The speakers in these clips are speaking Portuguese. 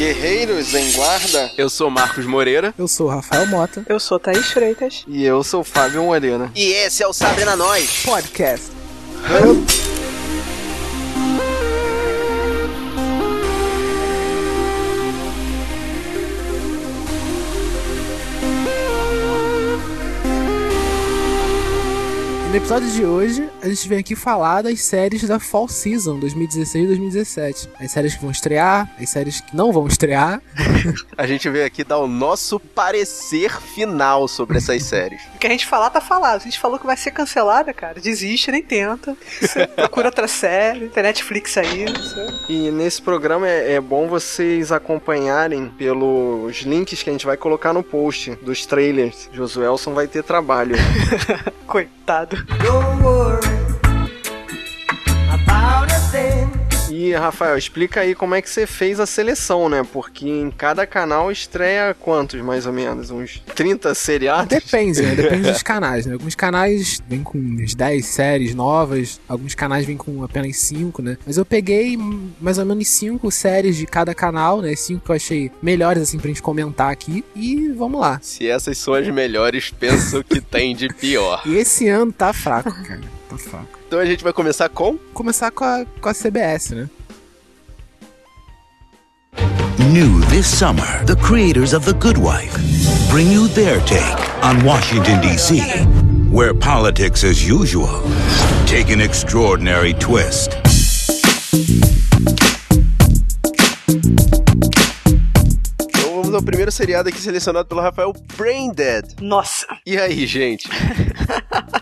Guerreiros em Guarda. Eu sou Marcos Moreira. Eu sou Rafael Mota. Eu sou Thaís Freitas. E eu sou Fábio Moreira. E esse é o Sabrina Nós Podcast. No episódio de hoje, a gente vem aqui falar das séries da Fall Season 2016 e 2017. As séries que vão estrear, as séries que não vão estrear. A gente veio aqui dar o nosso parecer final sobre essas séries. O que a gente falar, tá falado. A gente falou que vai ser cancelada, cara. Desiste, nem tenta. Você procura outra série, tem Netflix aí. Você... E nesse programa é, é bom vocês acompanharem pelos links que a gente vai colocar no post dos trailers. Josuelson vai ter trabalho. Coitado. Don't worry about it. E Rafael, explica aí como é que você fez a seleção, né? Porque em cada canal estreia quantos, mais ou menos? Uns 30 seriados? Depende, né? Depende dos canais, né? Alguns canais vêm com uns 10 séries novas, alguns canais vêm com apenas 5, né? Mas eu peguei mais ou menos 5 séries de cada canal, né? 5 que eu achei melhores, assim, pra gente comentar aqui. E vamos lá. Se essas são as melhores, penso que tem de pior. E esse ano tá fraco, cara. Tá fraco. Então a gente vai começar com. Começar com a, com a CBS, né? New this summer, the creators of The Good Wife bring you their take on Washington, D.C., where politics as usual take an extraordinary twist. Então vamos ao primeiro seriado aqui selecionado pelo Rafael Brain Dead. Nossa. E aí, gente?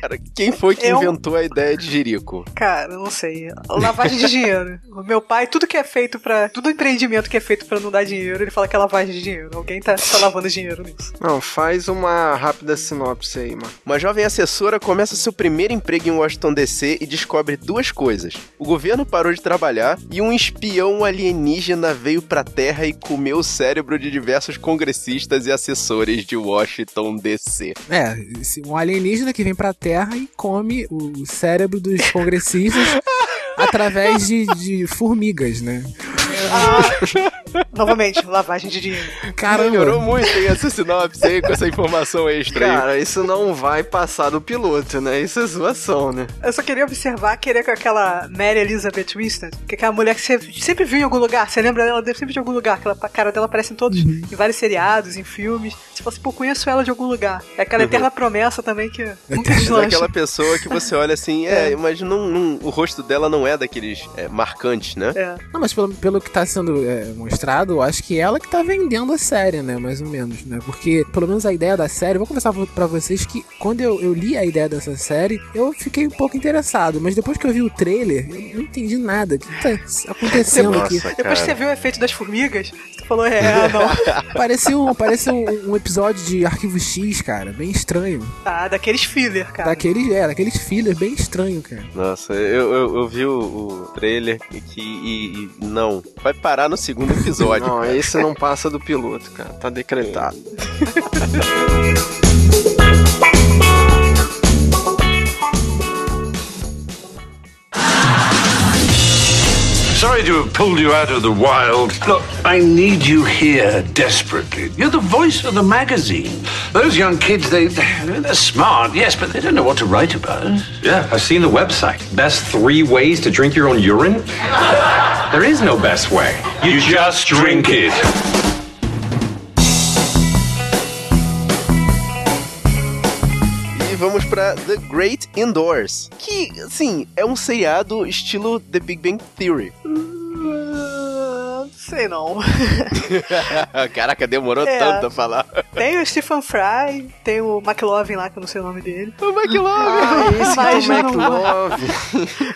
Cara, quem foi que Eu- inventou a ideia de Jerico? Cara, eu não sei. Lavagem de dinheiro. O meu pai, tudo que é feito pra. Tudo empreendimento que é feito pra não dar dinheiro, ele fala que é lavagem de dinheiro. Alguém tá, tá lavando dinheiro nisso. Não, faz uma rápida sinopse aí, mano. Uma jovem assessora começa seu primeiro emprego em Washington DC e descobre duas coisas. O governo parou de trabalhar e um espião alienígena veio pra Terra e comeu o cérebro de diversos congressistas e assessores de Washington DC. É, um alienígena que vem pra Terra e come o cérebro dos congressistas através de, de formigas, né? Novamente, lavagem de dinheiro. Caramba. Melhorou muito, hein, essa sinopse aí com essa informação extra aí. Cara, isso não vai passar do piloto, né? Isso é zoação, né? Eu só queria observar, querer com aquela Mary Elizabeth Winstead, que é aquela mulher que você sempre viu em algum lugar. Você lembra dela sempre de algum lugar, que ela, a cara dela aparece em todos, em vários seriados, em filmes. Você fala assim, pô, conheço ela de algum lugar. É aquela eterna promessa também que nunca Mas é deslancha. aquela pessoa que você olha assim, é, mas não, não- o rosto dela não é daqueles é, marcantes, né? É. Não, mas pelo, pelo que tá sendo é, mostrado, eu acho que ela que tá vendendo a série, né? Mais ou menos, né? Porque, pelo menos a ideia da série, eu vou conversar pra vocês que quando eu, eu li a ideia dessa série, eu fiquei um pouco interessado, mas depois que eu vi o trailer, eu não entendi nada. O que tá acontecendo Nossa, aqui? cara. Depois que você viu o efeito das formigas, você falou, é, não. Parecia, um, parecia um, um episódio de Arquivo X, cara, bem estranho. Tá, daqueles filler, cara. Daqueles, é, daqueles fillers bem estranho, cara. Nossa, eu, eu, eu vi o, o trailer e, que- e- e não. Vai parar no segundo episódio. Não, cara. esse não passa do piloto, cara. Tá decretado. Sorry to have pulled you out of the wild. Look, I need you here desperately. You're the voice of the magazine. Those young kids, they, they're smart, yes, but they don't know what to write about. Yeah, I've seen the website. Best three ways to drink your own urine? there is no best way. You just drink it. E vamos pra The Great Indoors. Que, assim, é um seriado estilo The Big Bang Theory. Sei não. Caraca, demorou É. tanto a falar. Tem o Stephen Fry, tem o McLovin lá, que eu não sei o nome dele. O McLovin. Ah, esse Mas é o não- McLove.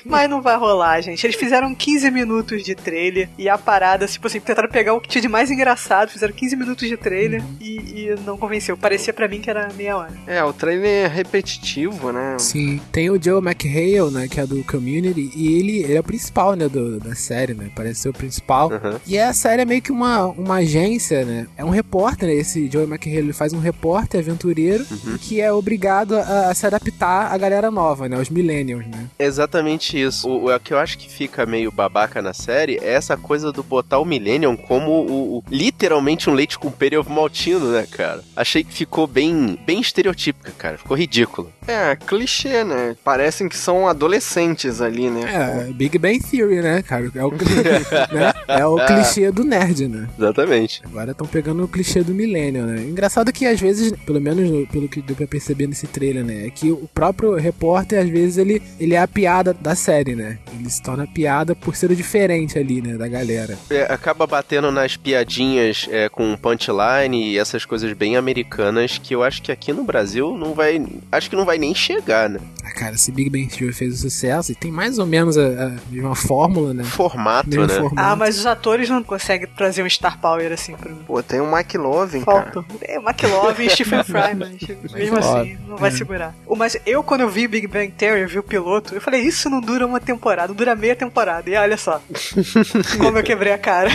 Mas não vai rolar, gente. Eles fizeram 15 minutos de trailer e a parada, tipo assim, tentaram pegar o que tinha de mais engraçado, fizeram 15 minutos de trailer e, e não convenceu. Parecia pra mim que era meia hora. É, o trailer é repetitivo, né? Sim, tem o Joe McHale, né, que é do Community, e ele, ele é o principal, né, do- da série, né, parece ser o principal. Uhum. E é a série é meio que uma, uma agência, né? É um repórter, né? Esse Joey McHale ele faz um repórter aventureiro que é obrigado a, a se adaptar à galera nova, né? Os millennials, né? Exatamente isso. O, o que eu acho que fica meio babaca na série é essa coisa do botar o Millennium como o, o- literalmente um leite com pera maltino, né, cara? Achei que ficou bem, bem estereotípica, cara. Ficou ridículo. É, clichê, né? Parecem que são adolescentes ali, né? É, Big Bang Theory, né, cara? É o, né? é o clichê do nerd, né? Exatamente. Agora estão pegando o clichê do milênio, né? Engraçado que às vezes, pelo menos no- pelo que deu pra perceber nesse trailer, né? É que o próprio repórter, às vezes, ele, ele é a piada da série, né? Ele se torna piada por ser o diferente ali, né? Da galera. É, acaba batendo nas piadinhas é, com punchline e essas coisas bem americanas que eu acho que aqui no Brasil não vai. Acho que não vai nem chegar, né? Ah, cara, se Big Bang Theory fez o sucesso e tem mais ou menos a, a mesma fórmula, né? Formato, Mesmo né? formato. Ah, mas os atores não conseguem trazer um star power assim pro. Pô, tem o McLovin, cara. Falta. É, McLovin e Stephen Fry, mas mesmo assim, não vai É. segurar. O- Mas eu, quando eu vi Big Bang Theory, eu vi o piloto, eu falei, isso não dura uma temporada, dura meia temporada. E olha só, como eu quebrei a cara.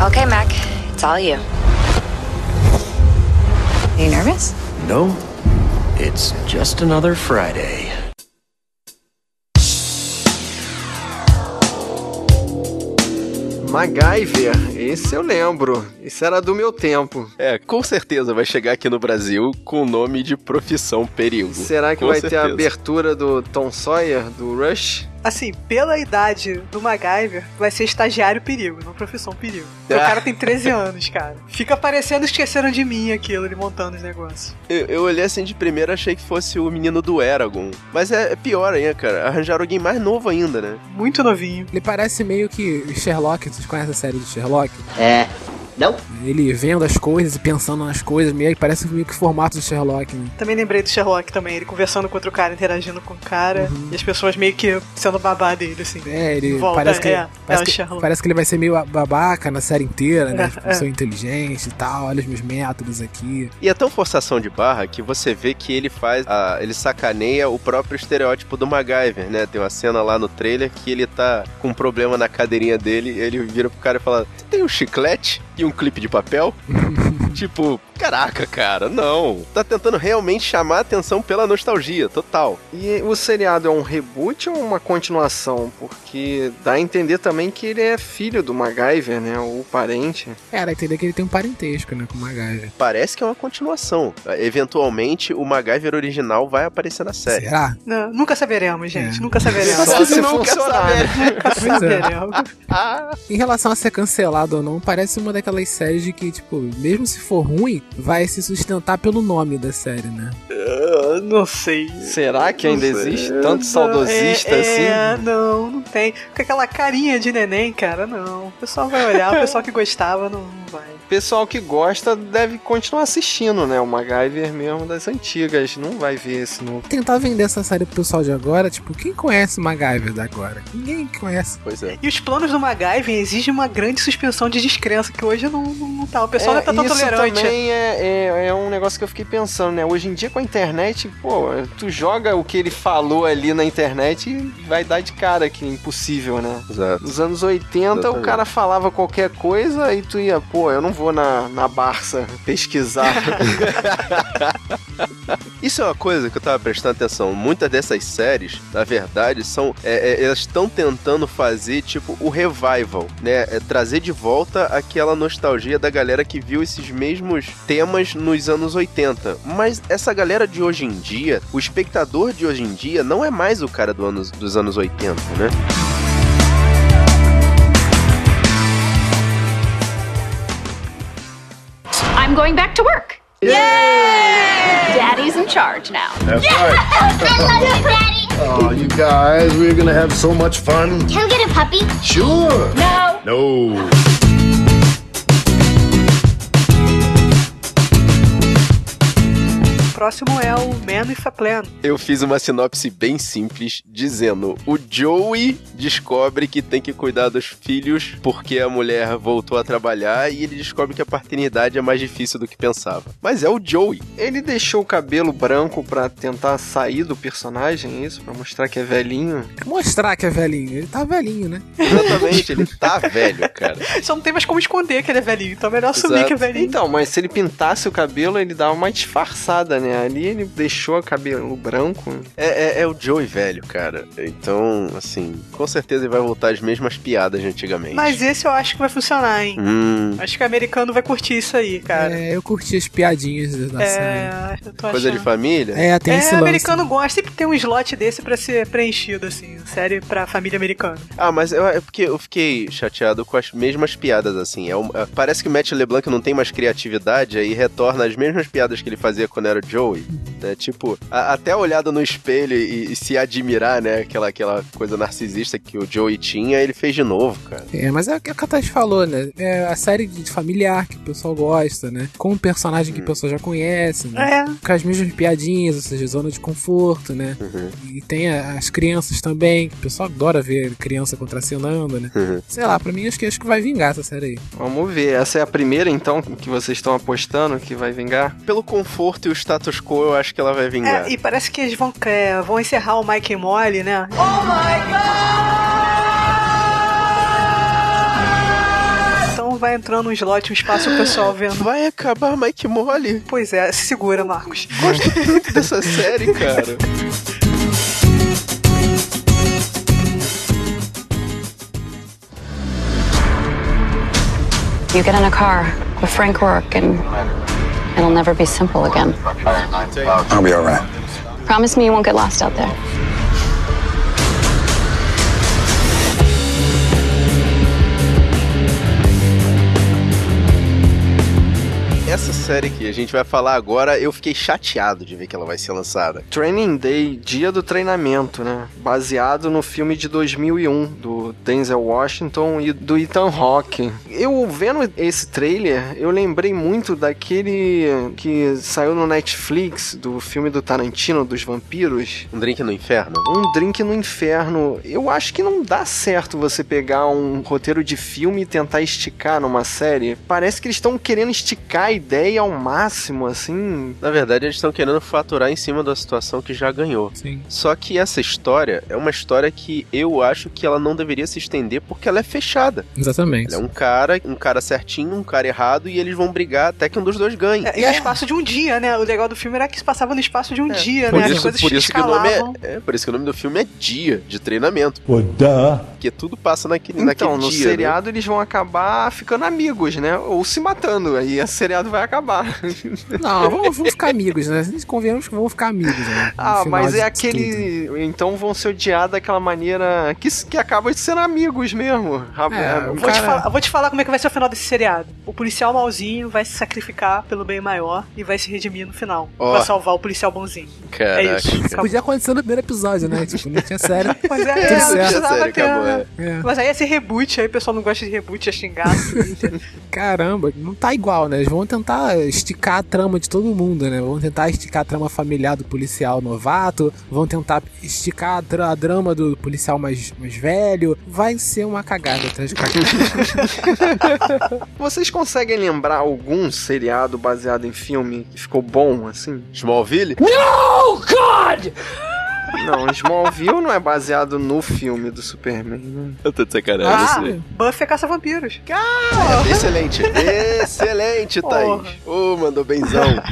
Okay, Mac, it's all you. You nervous? No, it's just another Friday. MacGyver, esse eu lembro. Esse era do meu tempo. É, com certeza vai chegar aqui no Brasil com o nome de profissão perigo. Será que Com vai ter a certeza. abertura do Tom Sawyer, do Rush? Assim, pela idade do MacGyver, vai ser estagiário perigo, não profissão perigo. Ah. O cara tem 13 anos, cara. Fica parecendo esqueceram de mim aquilo, ele montando os negócios. Eu, eu olhei assim de primeira achei que fosse o menino do Eragon. Mas é, é pior ainda, cara. Arranjaram alguém mais novo ainda, né? Muito novinho. Ele parece meio que Sherlock, vocês conhecem a série de Sherlock? É. Não? Ele vendo as coisas e pensando nas coisas, meio que parece meio que o formato do Sherlock, né? Também lembrei do Sherlock também, ele conversando com outro cara, interagindo com o cara, e as pessoas meio que sendo babá dele, assim. É, ele Volta, parece, que, é, é parece, o que, Sherlock. parece que ele vai ser meio babaca na série inteira, né? É, tipo, é. sou inteligente e tal, olha os meus métodos aqui. E é tão forçação de barra que você vê que ele faz. a- ele sacaneia o próprio estereótipo do MacGyver, né? Tem uma cena lá no trailer que ele tá com um problema na cadeirinha dele. Ele vira pro cara e fala: Você tem um chiclete e um clipe de papel? tipo, caraca, cara, não. Tá tentando realmente chamar a atenção pela nostalgia, total. E o seriado é um reboot ou uma continuação? Porque dá a entender também que ele é filho do MacGyver, né? Ou parente. É, dá a entender que ele tem um parentesco, né, com o MacGyver. Parece que é uma continuação. Eventualmente, o MacGyver original vai aparecer na série. Será? Não, nunca saberemos, gente, É. nunca saberemos. Só se Nunca funcionar. né? Nunca Pois é. saberemos. Em relação a ser cancelado ou não, parece uma daquelas séries de que, tipo, mesmo se for ruim, vai se sustentar pelo nome da série, né? Eu não sei. Será que ainda Não sei. existe tanto saudosista é, assim? É, não, não tem. Com aquela carinha de neném, cara, não. O pessoal vai olhar, o pessoal que gostava não, não vai. O pessoal que gosta deve continuar assistindo, né? O MacGyver mesmo das antigas. Não vai ver esse novo. Tentar vender essa série pro pessoal de agora, tipo, quem conhece o MacGyver da agora? Ninguém conhece. Pois é. E os planos do MacGyver exigem uma grande suspensão de descrença, que hoje não, não, não tá. O pessoal não tá tão isso tolerante. também é, é, é um negócio que eu fiquei pensando, né? Hoje em dia com a internet, pô, tu joga o que ele falou ali na internet e vai dar de cara que é impossível, né? Exato. Nos anos 80 o cara falava qualquer coisa e tu ia, pô, eu não vou na, na Barça pesquisar. Isso é uma coisa que eu tava prestando atenção. Muitas dessas séries, na verdade, são. é, é, elas estão tentando fazer, tipo, o revival, né? É trazer de volta aquela nostalgia da galera que viu esses mesmos temas nos anos 80. Mas essa galera de hoje em dia, o espectador de hoje em dia, não é mais o cara do anos, dos anos 80, né? I'm going back to work. Yay! Daddy's in charge now. That's I love you, Daddy. Oh, you guys, we're gonna have so much fun. Can we get a puppy? Sure. No. No. Próximo é o Man with a Plan. Eu fiz uma sinopse bem simples, dizendo: o Joey descobre que tem que cuidar dos filhos porque a mulher voltou a trabalhar e ele descobre que a paternidade é mais difícil do que pensava. Mas é o Joey. Ele deixou o cabelo branco pra tentar sair do personagem, é isso? Pra mostrar que é velhinho? Mostrar que é velhinho. Ele tá velhinho, né? Exatamente, ele tá velho, cara. Só não tem mais como esconder que ele é velhinho, então é melhor assumir Exato. que é velhinho. Então, mas se ele pintasse o cabelo, ele dava uma disfarçada, né? Ali ele deixou o cabelo branco. É, é- é o Joey velho, cara. Então, assim, com certeza ele vai voltar às mesmas piadas de antigamente. Mas esse eu acho que vai funcionar, hein? Hum, Acho que o americano vai curtir isso aí, cara. É, eu curti as piadinhas da série. É, eu tô coisa de família? É, tem É, esse o lance. americano gosta, sempre tem um slot desse pra ser preenchido, assim, série pra família americana. Ah, mas eu, é porque eu fiquei chateado com as mesmas piadas, assim. É um- é- parece que o Matt LeBlanc não tem mais criatividade, aí retorna as mesmas piadas que ele fazia quando era o Joey. Né? Tipo, a- até a olhada no espelho e, e se admirar, né? Aquela, aquela coisa narcisista que o Joey tinha, ele fez de novo, cara. É, mas é o que a Katas falou, né? É a série de familiar que o pessoal gosta, né? Com um personagem que o pessoal já conhece, né? É. Com as mesmas piadinhas, ou seja, zona de conforto, né? E tem a- as crianças também, que o pessoal adora ver criança contracenando, né? Sei lá, pra mim acho que, acho que vai vingar essa série aí. Vamos ver. Essa é a primeira, então, que vocês estão apostando que vai vingar? Pelo conforto e o status quo, eu acho que ela vai vingar. É, e parece que eles vão, é, vão encerrar o Mike e Molly, né? Então vai entrando um slot, um espaço o pessoal vendo. Vai acabar Mike Molly. Pois é, se segura, Marcos. Gosto tanto dessa série, cara. You get in a car with Frank Rourke and it'll never be simple again. I'll be all right. Promise me you won't get lost out there. Essa série que a gente vai falar agora, eu fiquei chateado de ver que ela vai ser lançada. Training Day, Dia do Treinamento, né? Baseado no filme de 2001 do Denzel Washington e do Ethan Hawke. Eu vendo esse trailer, eu lembrei muito daquele que saiu no Netflix do filme do Tarantino dos vampiros. Um drink no inferno? Um drink no inferno. Eu acho que não dá certo você pegar um roteiro de filme e tentar esticar numa série. Parece que eles estão querendo esticar a ideia ao máximo, assim. Na verdade, eles estão querendo faturar em cima da situação que já ganhou. Sim. Só que essa história é uma história que eu acho que ela não deveria se estender porque ela é fechada. Exatamente. Ela é um cara, um cara certinho, um cara errado e eles vão brigar até que um dos dois ganhe. É, e no espaço de um dia, né? O legal do filme era que se passava no espaço de um dia, Por né? As isso, coisas por isso que o nome é, é, por isso que o nome do filme é Dia de Treinamento. Porque tudo passa naquele, Então, naquele no dia. né? seriado eles vão acabar ficando amigos, né? Ou se matando. Aí esse seriado vai acabar. Não, vamos, vamos ficar amigos, né? A gente convenhamos que vamos ficar amigos, né? Ah, mas é tudo. aquele. Então vão se odiar daquela maneira que, que acaba de ser amigos mesmo. É, é, Vou, te cara- falar, vou te falar como é que vai ser o final desse seriado. O policial malzinho vai se sacrificar pelo bem maior e vai se redimir no final. Ó. Pra salvar o policial bonzinho. Caraca. É isso. Acabou. Podia acontecer no primeiro episódio, né? Tipo, não tinha série. Mas é, Tudo é, não precisava Sério, ter. acabou, né? É. Mas aí ia ser reboot, aí o pessoal não gosta de reboot, ia xingar. Caramba, não tá igual, né? Eles vão tentar esticar a trama de todo mundo, né? Vão tentar esticar a trama familiar do policial novato, vão tentar esticar a, dra- a drama do policial mais, mais velho. Vai ser uma cagada atrás de cagada. Vocês conseguem lembrar algum seriado baseado em filme que ficou bom, assim? Smallville? No, God! Não, Smallville não é baseado no filme do Superman, né? Eu tô de sacanagem. ah, sei. Buffy é caça-vampiros. Excelente, excelente, Thaís. Ô, mandou benzão.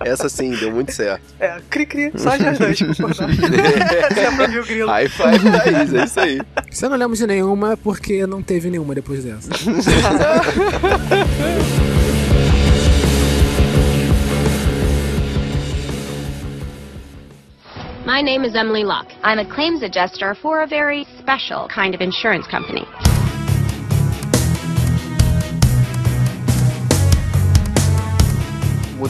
Essa sim, deu muito certo. É, cri-cri, só as duas. Você o grilo. High five, Thaís, é isso aí. Você não lembra de nenhuma porque não teve nenhuma depois dessa. My name is Emily Locke. I'm a claims adjuster for a very special kind of insurance company.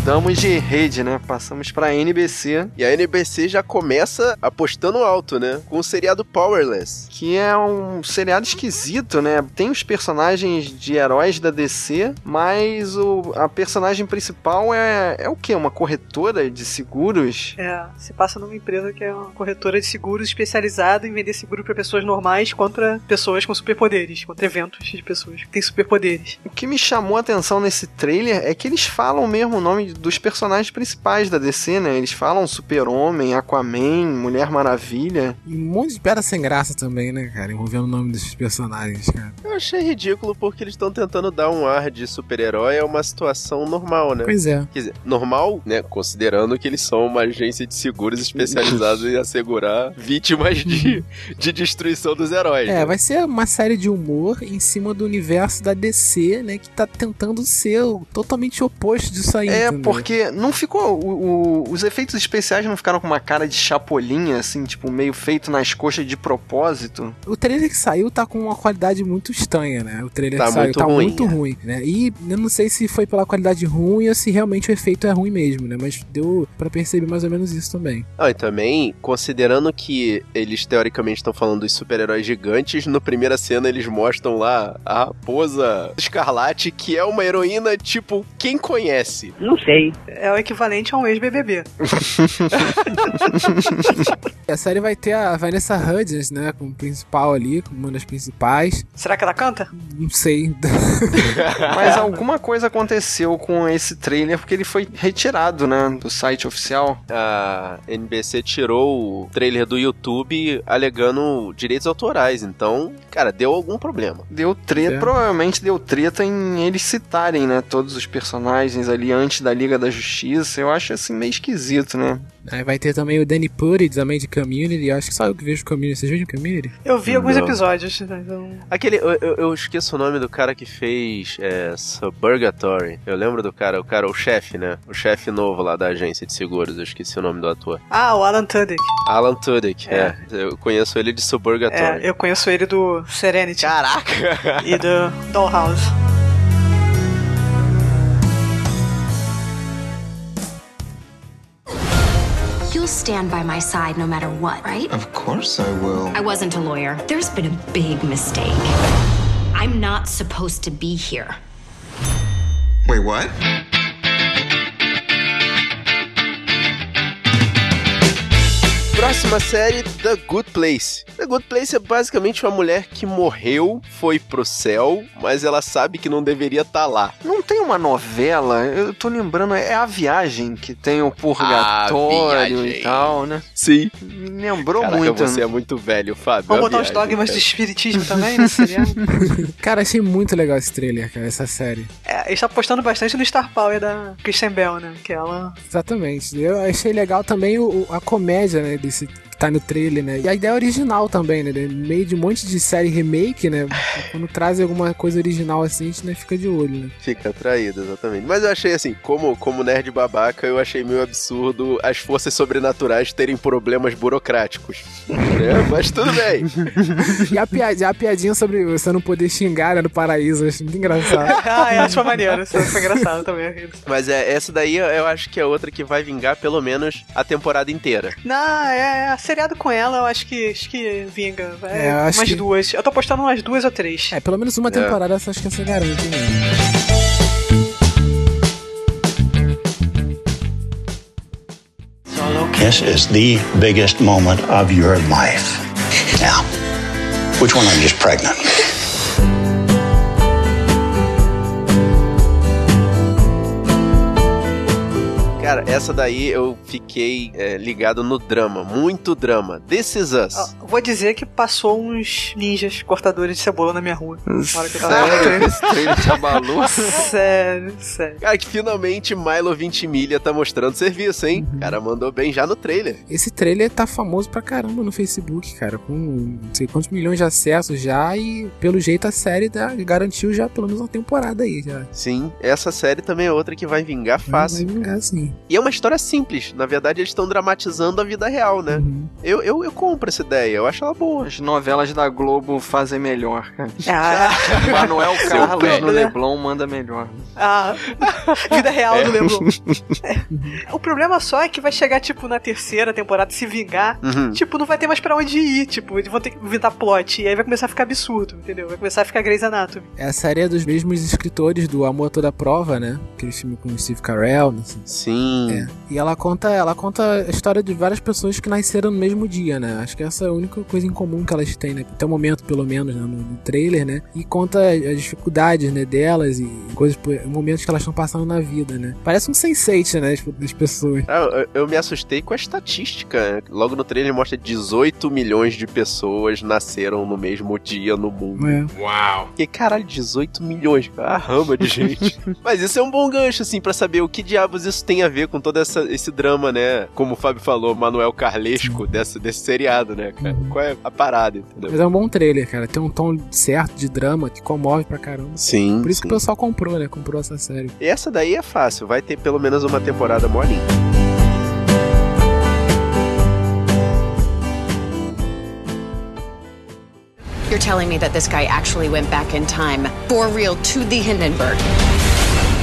Mudamos de rede, né? Passamos pra NBC. E a NBC já começa apostando alto, né? Com o seriado Powerless. Que é um seriado esquisito, né? Tem os personagens de heróis da DC, mas o, a personagem principal é, é o quê? Uma corretora de seguros? É, se passa numa empresa que é uma corretora de seguros especializada em vender seguro para pessoas normais contra pessoas com superpoderes, contra eventos de pessoas que têm superpoderes. O que me chamou a atenção nesse trailer é que eles falam mesmo o nome dos personagens principais da DC, né? Eles falam Super-Homem, Aquaman, Mulher Maravilha. E um monte de piada sem graça também, né, cara? Envolvendo o nome desses personagens, cara. Eu achei ridículo porque eles estão tentando dar um ar de super-herói a uma situação normal, né? Pois é. Quer dizer, normal, né? Considerando que eles são uma agência de seguros especializada em assegurar vítimas de, de destruição dos heróis. É, né? vai ser uma série de humor em cima do universo da DC, né? Que tá tentando ser o totalmente oposto disso aí. É, entendeu? Porque não ficou. o- o- os efeitos especiais não ficaram com uma cara de chapolinha, assim, tipo, meio feito nas coxas de propósito. O trailer que saiu tá com uma qualidade muito estranha, né? O trailer Tá que saiu muito tá ruim, muito é. ruim, né? E eu não sei se foi pela qualidade ruim ou se realmente o efeito é ruim mesmo, né? Mas deu pra perceber mais ou menos isso também. Ah, e também, considerando que eles teoricamente estão falando dos super-heróis gigantes, no primeira cena eles mostram lá a raposa escarlate, que é uma heroína tipo, quem conhece? Não sei. É o equivalente a um ex-BBB. A série vai ter a Vanessa Hudgens, né? Como principal ali, como uma das principais. Será que ela canta? Não sei. Mas alguma coisa aconteceu com esse trailer porque ele foi retirado, né, do site oficial. A NBC tirou o trailer do YouTube alegando direitos autorais, então, cara, deu algum problema. Deu treta, É. provavelmente deu treta em eles citarem, né, todos os personagens ali antes da Liga da Justiça. Eu acho assim meio esquisito, né? Aí vai ter também o Danny Puri, também de Community. Eu acho que só eu que vejo Community. Vocês viram Community? Eu vi alguns Não. episódios. Então... Aquele, eu, eu- eu esqueço o nome do cara que fez é, Suburgatory. Eu lembro do cara, o cara, o chefe, né? O chefe novo lá da agência de seguros. Eu esqueci o nome do ator. Ah, o Alan Tudyk. Alan Tudyk, é. É. Eu conheço ele de Suburgatory. É, eu conheço ele do Serenity. Caraca! E do Dollhouse. You'll stand by my side no matter what, right? Of course I will. I wasn't a lawyer. There's been a big mistake. I'm not supposed to be here. Wait, what? Próxima série, The Good Place. The Good Place é basicamente uma mulher que morreu, foi pro céu, mas ela sabe que não deveria estar lá. Não tem uma novela, eu tô lembrando, é a viagem que tem o purgatório e tal, né? Sim. Me lembrou Caraca, muito. você é muito velho, Fábio. Vamos botar os viagem, dogmas cara. do espiritismo também nesse seriado? Cara, achei muito legal esse trailer, cara, essa série. É, ele tá apostando bastante no Star Power da Kristen Bell, né? Que ela. Exatamente. Eu achei legal também o- a comédia, né, desse que tá no trailer, né? E a ideia original também, né? No meio de um monte de série remake, né? Quando traz alguma coisa original assim, a gente né, fica de olho, né? Fica atraído, exatamente. Mas eu achei assim, como, como nerd babaca, eu achei meio absurdo as forças sobrenaturais terem problemas burocráticos. É, mas tudo bem. E a piadinha, a piadinha sobre você não poder xingar né, no paraíso, eu acho muito engraçado. ah, essa foi maneiro. Essa foi engraçado também. Mas é, essa daí eu acho que é outra que vai vingar pelo menos a temporada inteira. Não, é, é seriado com ela, eu acho que, acho que vinga. É, É, umas que- duas. Eu tô apostando umas duas ou três. É, pelo menos uma temporada essa acho que você garante mesmo. This is the biggest moment of your life. Now, which one of you is pregnant? Cara, essa daí eu fiquei é, ligado no drama, muito drama. This Is Us. Ó, vou dizer que passou uns ninjas cortadores de cebola na minha rua. Na hora que eu tava Sério? Esse trailer te abalou? sério, sério. Cara, que finalmente Milo Ventimiglia tá mostrando serviço, hein? O cara mandou bem já no trailer. Esse trailer tá famoso pra caramba no Facebook, cara, com não sei quantos milhões de acessos já e pelo jeito a série tá- garantiu já pelo menos uma temporada aí já. Sim, essa série também é outra que vai vingar fácil. Vai vingar sim. E é uma história simples. Na verdade, eles estão dramatizando a vida real, né? Uhum. Eu, eu, eu compro essa ideia, eu acho ela boa. As novelas da Globo fazem melhor, cara. Ah, Manuel Seu Carlos pé. no Leblon manda melhor. a vida real É. do Leblon. É. O problema só é que vai chegar, tipo, na terceira temporada, se vingar, Uhum. tipo, não vai ter mais pra onde ir, tipo, eles vão ter que inventar plot, e aí vai começar a ficar absurdo, entendeu? Vai começar a ficar Grey's Anatomy. É a série é dos mesmos escritores do Amor a Toda Prova, né? Aquele filme com o Steve Carell, não sei. Sim. É. E ela conta, ela conta a história de várias pessoas que nasceram no mesmo dia, né? Acho que essa é a única coisa em comum que elas têm, né? Até o momento, pelo menos, né? no, no trailer, né? E conta as dificuldades, né, delas e coisas, momentos que elas estão passando na vida, né? Parece um sense né, tipo, das pessoas. Ah, eu, eu me assustei com a estatística. Logo no trailer mostra 18 milhões de pessoas nasceram no mesmo dia no mundo. É. Uau! Que caralho, 18 milhões. A rama de gente. Mas isso é um bom gancho, assim, pra saber o que diabos isso tem a ver com todo essa, esse drama, né? Como o Fábio falou, Manuel Carlesco desse, desse seriado, né, cara? Qual é a parada, entendeu? Mas é um bom trailer, cara. Tem um tom certo de drama que comove pra caramba. Sim. Por isso sim. que o pessoal comprou, né? Comprou essa série. E essa daí é fácil, vai ter pelo menos uma temporada molinha. You're telling me that this guy actually went back in time, for real, to the Hindenburg.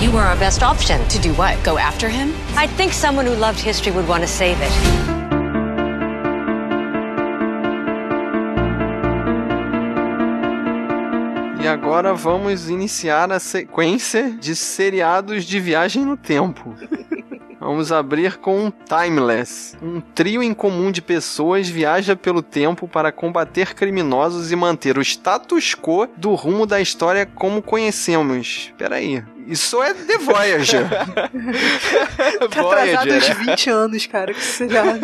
You were our best option. To do what? Go after him? I'd think someone who loved history would want to save it. E agora vamos iniciar a sequência de seriados de viagem no tempo. Vamos abrir com Timeless. Um trio incomum de pessoas viaja pelo tempo para combater criminosos e manter o status quo do rumo da história como conhecemos. Peraí. Isso é The Voyager. Tá atrasado Voyager, uns né? 20 anos, cara, que esse seriado.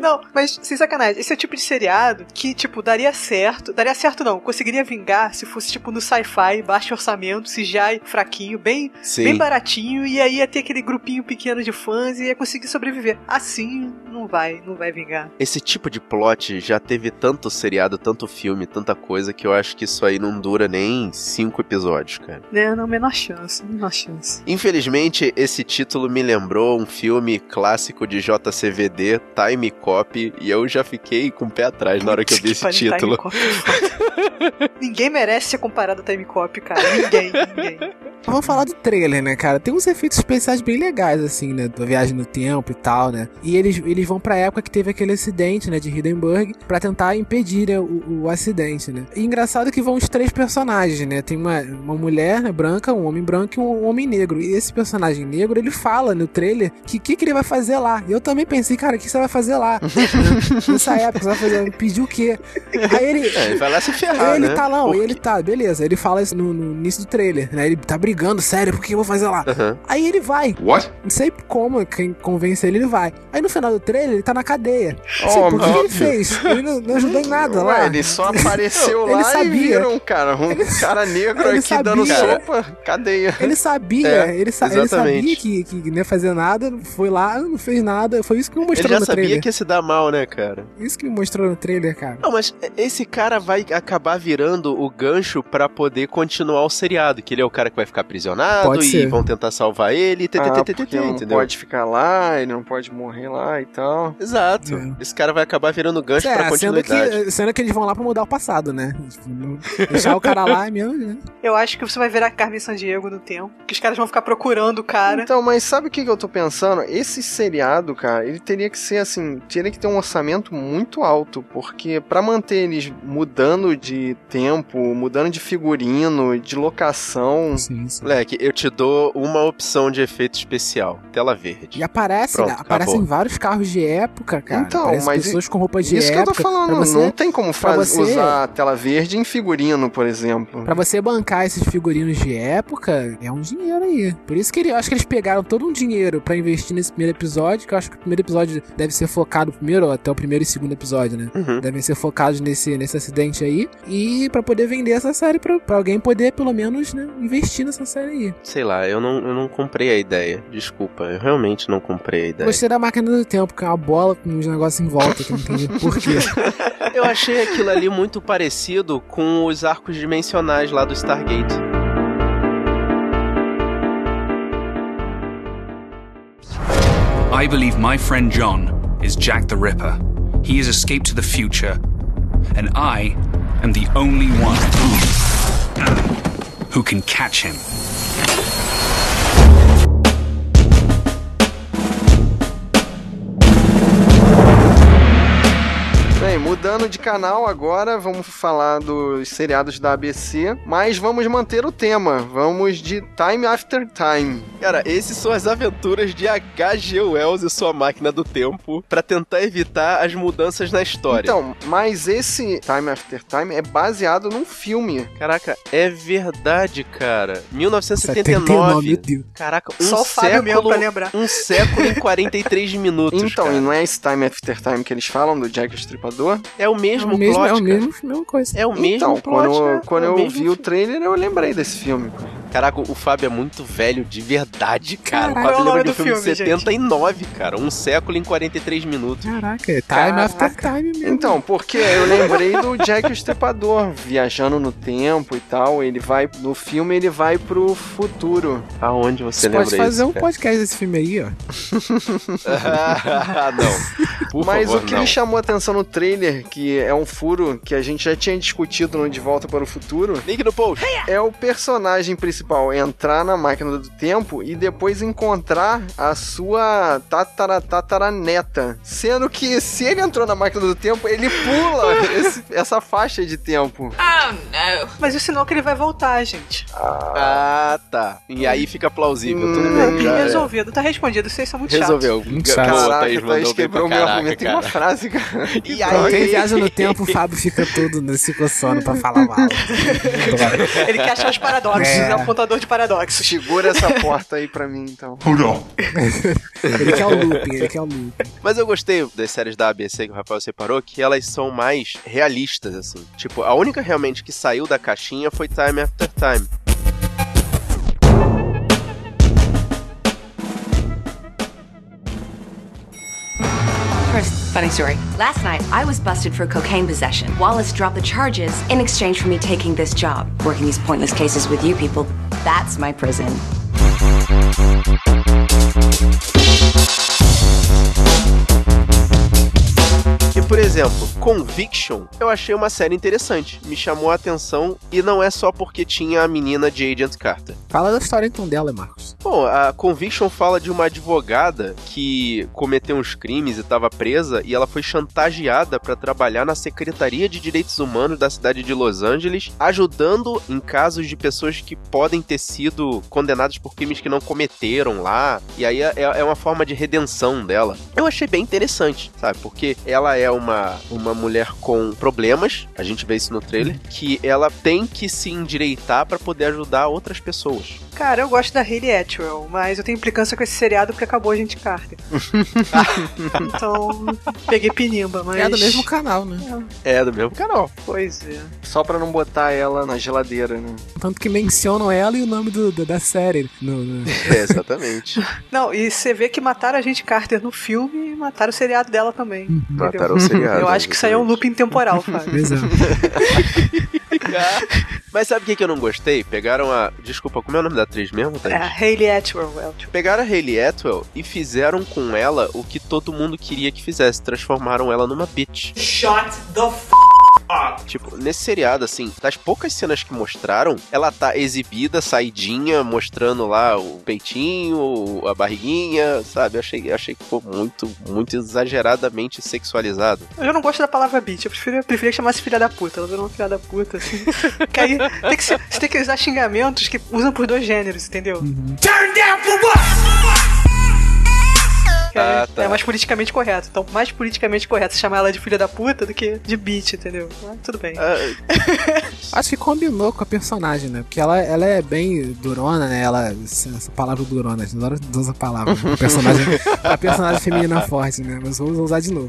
Não, mas sem sacanagem, esse é o tipo de seriado que, tipo, daria certo. Daria certo não, conseguiria vingar se fosse, tipo, no sci-fi, baixo orçamento, CGI fraquinho, bem, Sim. bem baratinho, e aí ia ter aquele grupinho pequeno de fãs e ia conseguir sobreviver. Assim, não vai, não vai vingar. Esse tipo de plot já teve tanto seriado, tanto filme, tanta coisa, que eu acho que isso aí não dura nem cinco episódios, cara. Né, não, menor chance, menor chance. Infelizmente, esse título me lembrou um filme clássico de JCVD, Time Cop, e eu já fiquei com o pé atrás na hora que eu vi esse título. Ninguém merece ser comparado a Time Cop, cara. Ninguém, ninguém. Vamos falar do trailer, né, cara? Tem uns efeitos especiais bem legais, assim, né? Da viagem no tempo e tal, né? E eles, eles vão pra época que teve aquele acidente, né? De Hindenburg, pra tentar impedir né, o, o acidente, né? E engraçado que vão os três personagens, né? Tem uma, uma mulher né, branca, um homem branco e um homem negro. E esse personagem negro, ele fala no trailer que o que, que ele vai fazer lá. E eu também pensei, cara, o que você vai fazer lá? Nessa época, você vai fazer, pedir o quê? Aí ele. É, ele vai lá se ferrar, Ele né? tá lá, ele tá, beleza. Ele fala isso no, no início do trailer, né? Ele tá brigando, sério, por que eu vou fazer lá? Aham. Aí ele vai. What? Não sei como, quem convence ele, ele vai. Aí no final do trailer, ele tá na cadeia. Não sei, Óbvio. por que que ele fez? Ele não, não ajudou em nada lá. Ué, ele só apareceu Ele lá e sabia. viram, cara. Um cara negro Ele aqui dando sabia. sopa, cadeia. Ele sabia, É, ele, sa ele exatamente. sabia que, que não ia fazer nada, foi lá, não fez nada. Foi isso que me Ele mostrou já no sabia trailer. que ia se dar mal, né, cara? Isso que me mostrou no trailer, cara. Não, mas esse cara vai acabar virando o gancho pra poder continuar o seriado, que ele é o cara que vai ficar aprisionado Pode e ser. vão tentar salvar ele, tê, Ah, tê, tê, porque tê, não entendeu? pode ficar lá, ele não pode morrer lá e tal. Exato. É. Esse cara vai acabar virando gancho pra É, sendo continuidade. que, sendo que eles vão lá pra mudar o passado, né? Deixar o cara lá é mesmo, né? Eu acho que você vai virar Carmen Sandiego no tempo. Que os caras vão ficar procurando o cara. Então, mas sabe o que, que eu tô pensando? Esse seriado, cara, ele teria que ser assim, teria que ter um orçamento muito alto, porque pra manter eles mudando de tempo, mudando de figurino, de locação, Sim, sim. Moleque, eu te dou uma opção de efeito especial. Tela verde. E aparece, Pronto, né? aparecem vários carros de época, cara. Então, Aparecem mas pessoas com roupas de isso que época. eu tô falando, você, não tem como pra faz- você- usar a tela verde em figurino, por exemplo. Pra você bancar esses figurinos de época, é um dinheiro aí. Por isso que ele, eu acho que eles pegaram todo um dinheiro pra investir nesse primeiro episódio, que eu acho que o primeiro episódio deve ser focado primeiro, até o primeiro e segundo episódio, né? Uhum. Devem ser focados nesse, nesse acidente aí. E pra poder vender essa série, pra, pra alguém poder, pelo menos, né, investir nessa série aí. Sei lá, eu não, eu não comprei a ideia. Desculpa, eu realmente não comprei a ideia. Gostei da máquina do tempo, que é uma bola com uns negócios em volta, que eu não entendi por quê. Eu achei aquilo ali muito parecido com os arcos dimensionais lá do Stargate. I believe my friend John is Jack the Ripper. He has escaped to the future, and I am the only one who can catch him. Bem, mudando de canal agora, vamos falar dos seriados da ABC, mas vamos manter o tema. Vamos de Time After Time. Cara, esses são as aventuras de H.G. Wells e sua máquina do tempo para tentar evitar as mudanças na história. Então, mas esse Time After Time é baseado num filme. Caraca, é verdade, cara. 1979. meu Deus. Caraca, um Só século, mesmo pra lembrar. um século em 43 minutos. Então, cara. e não é esse Time After Time que eles falam do Jack o Estripador? É o mesmo É o mesmo, plot, é o cara. mesmo, mesma coisa. É o mesmo então, plot, quando, né? quando É eu vi o trailer, eu lembrei desse filme. Caraca, o Fábio é muito velho de verdade, cara. Caralho, o Fábio é lembra do do filme, filme, de 79, cara. Um século em 43 minutos. Caraca, é Time After Time mesmo. Então, porque eu lembrei do Jack o Estripador, viajando no tempo e tal. Ele vai, no filme, ele vai pro futuro. Aonde você, Você lembra pode fazer isso, um podcast desse filme aí, ó. Ah, não. Por Mas favor, o que não. me chamou a atenção no trailer, que é um furo que a gente já tinha discutido no De Volta para o Futuro, Link no post. é o personagem principal entrar na máquina do tempo e depois encontrar a sua tatara, tatara neta. Sendo que se ele entrou na máquina do tempo, ele pula esse- essa faixa de tempo. Mas isso não é que ele vai voltar, gente. Ah, tá. E aí fica plausível, tudo Hum, bem. já é. Resolvido, tá respondido. Vocês são muito Resolveu. Muito Boa, chato. Thaís, Caraca, mandou Thaís bem quebrou meu argumento. Tem uma cara. frase, cara. E aí, viagem no tempo, o Fábio fica todo nesse coçando pra falar mal. chatos. Ele quer achar os paradoxos, É. um contador de paradoxos. Segura essa porta aí pra mim, então. Hold on. Ele quer o looping, ele quer o looping. Mas eu gostei das séries da ABC que o Rafael separou, que elas são mais realistas, assim. Tipo, a única realmente que saiu da caixinha foi Time After Time. Funny story. Last night, I was busted for cocaine possession. Wallace dropped the charges in exchange for me taking this job. Working these pointless cases with you people, that's my prison. Por exemplo, Conviction, eu achei uma série interessante. Me chamou a atenção e não é só porque tinha a menina de Agent Carter. Fala da história então dela, Marcos. Bom, a Conviction fala de uma advogada que cometeu uns crimes e estava presa e ela foi chantageada para trabalhar na Secretaria de Direitos Humanos da cidade de Los Angeles, ajudando em casos de pessoas que podem ter sido condenadas por crimes que não cometeram lá. E aí é, é uma forma de redenção dela. Eu achei bem interessante, sabe? Porque ela é uma, uma mulher com problemas, a gente vê isso no trailer, que ela tem que se endireitar para poder ajudar outras pessoas. Cara, eu gosto da Hayley Atwell, mas eu tenho implicância com esse seriado porque acabou a gente Carter. então, peguei pinimba, mas... É do mesmo canal, né? É do mesmo canal. Pois é. Só pra não botar ela na geladeira, né? Tanto que mencionam ela e o nome do, do- da série. No, no- É, exatamente. Não, e você vê que mataram a gente Carter no filme e mataram o seriado dela também. entendeu? Mataram o seriado, Eu acho que isso aí é um looping temporal, Fábio. Exato. Mas sabe o que, que eu não gostei? Pegaram a. Desculpa, como é o nome da atriz mesmo, Thaís? É a Hayley Atwell. Pegaram a Hayley Atwell e fizeram com ela o que todo mundo queria que fizesse. Transformaram ela numa bitch. Shut the f Tipo, nesse seriado, assim, das poucas cenas que mostraram, ela tá exibida, saidinha, mostrando lá o peitinho, a barriguinha, sabe? Eu achei, eu achei que ficou muito, muito exageradamente sexualizado. Eu não gosto da palavra bitch, eu preferia, preferia que chamasse filha da puta. Ela virou uma filha da puta, assim. que aí tem que ser- você tem que usar xingamentos que usam por dois gêneros, entendeu? Turn down for what? É, Ah, tá. é mais politicamente correto. Então, mais politicamente correto você chamar ela de filha da puta do que de bitch, entendeu? Mas tudo bem. Acho que combinou com a personagem, né? Porque ela, ela é bem durona, né? Ela, essa palavra durona, a gente adora usar a palavra. né? A personagem, a personagem feminina forte, né? Mas vamos usar de novo.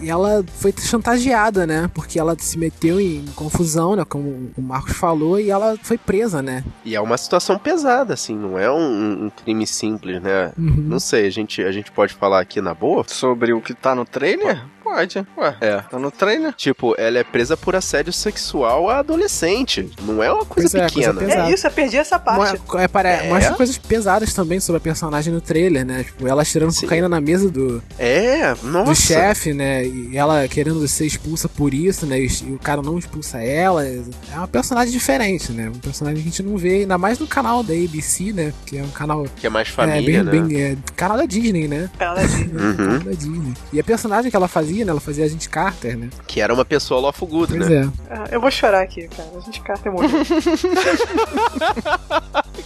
E ela foi chantageada, né? Porque ela se meteu em confusão, né? Como o Marcos falou, e ela foi presa, né? E é uma situação pesada, assim, não é um, um crime simples, né? Uhum. Não sei, a gente, a gente pode falar aqui na boa? Sobre o que tá no trailer? Pode. Ué, É. tá no trailer. Tipo, ela é presa por assédio sexual a adolescente. Não é uma coisa Pois é, coisa pequena. É isso, eu perdi essa parte. Mo- é, pare- É? Mostra coisas pesadas também sobre a personagem no trailer, né? Tipo, ela tirando cocaína na mesa do, É, nossa. do chefe, né? E ela querendo ser expulsa por isso, né? E, e o cara não expulsa ela. É uma personagem diferente, né? Um personagem que a gente não vê, ainda mais no canal da ABC, né? Que é um canal. Que é mais é, família, bem, né? bem- é, canal da Disney, né? Canal da Disney. Uhum. Canal da Disney. E a personagem que ela fazia, né? Ela fazia a gente Carter, né? Que era uma pessoa lawful good, Pois né? é. Ah, Eu vou chorar aqui, cara. A gente Carter morreu.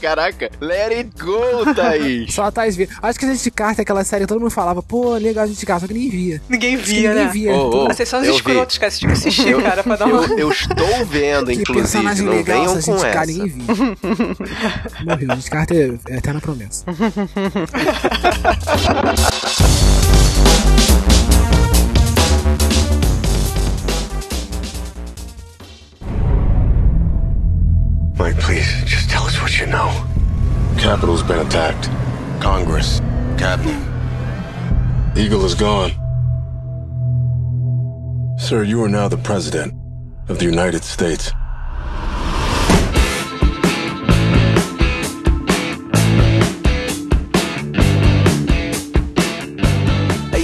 Caraca, let it go, Thaís. Só a Thais via. Acho que a gente Carter, aquela série, todo mundo falava, pô, legal a gente Carter, só que ninguém via. Ninguém que via, ninguém né? via. Ô, ô, Ah, Vocês são os eu vi. escrotos, cara. Que assistir, pra dar uma... Eu, eu estou vendo, Que inclusive. Não legal venham com gente essa. cara, ninguém via. Morreu. A gente Carter é eterna promessa. Mike, please, just tell us what you know. Capitol's been attacked. Congress, cabinet. Eagle is gone. Sir, you are now the President of the United States.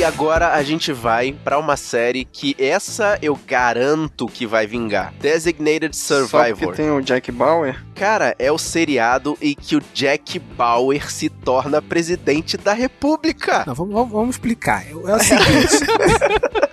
Agora a gente vai pra uma série que essa eu garanto que vai vingar. Designated Só Survivor. porque tem o Jack Bauer. Cara, é o seriado em que o Jack Bauer se torna presidente da República. Não, vamos, vamos, vamos explicar. É o seguinte.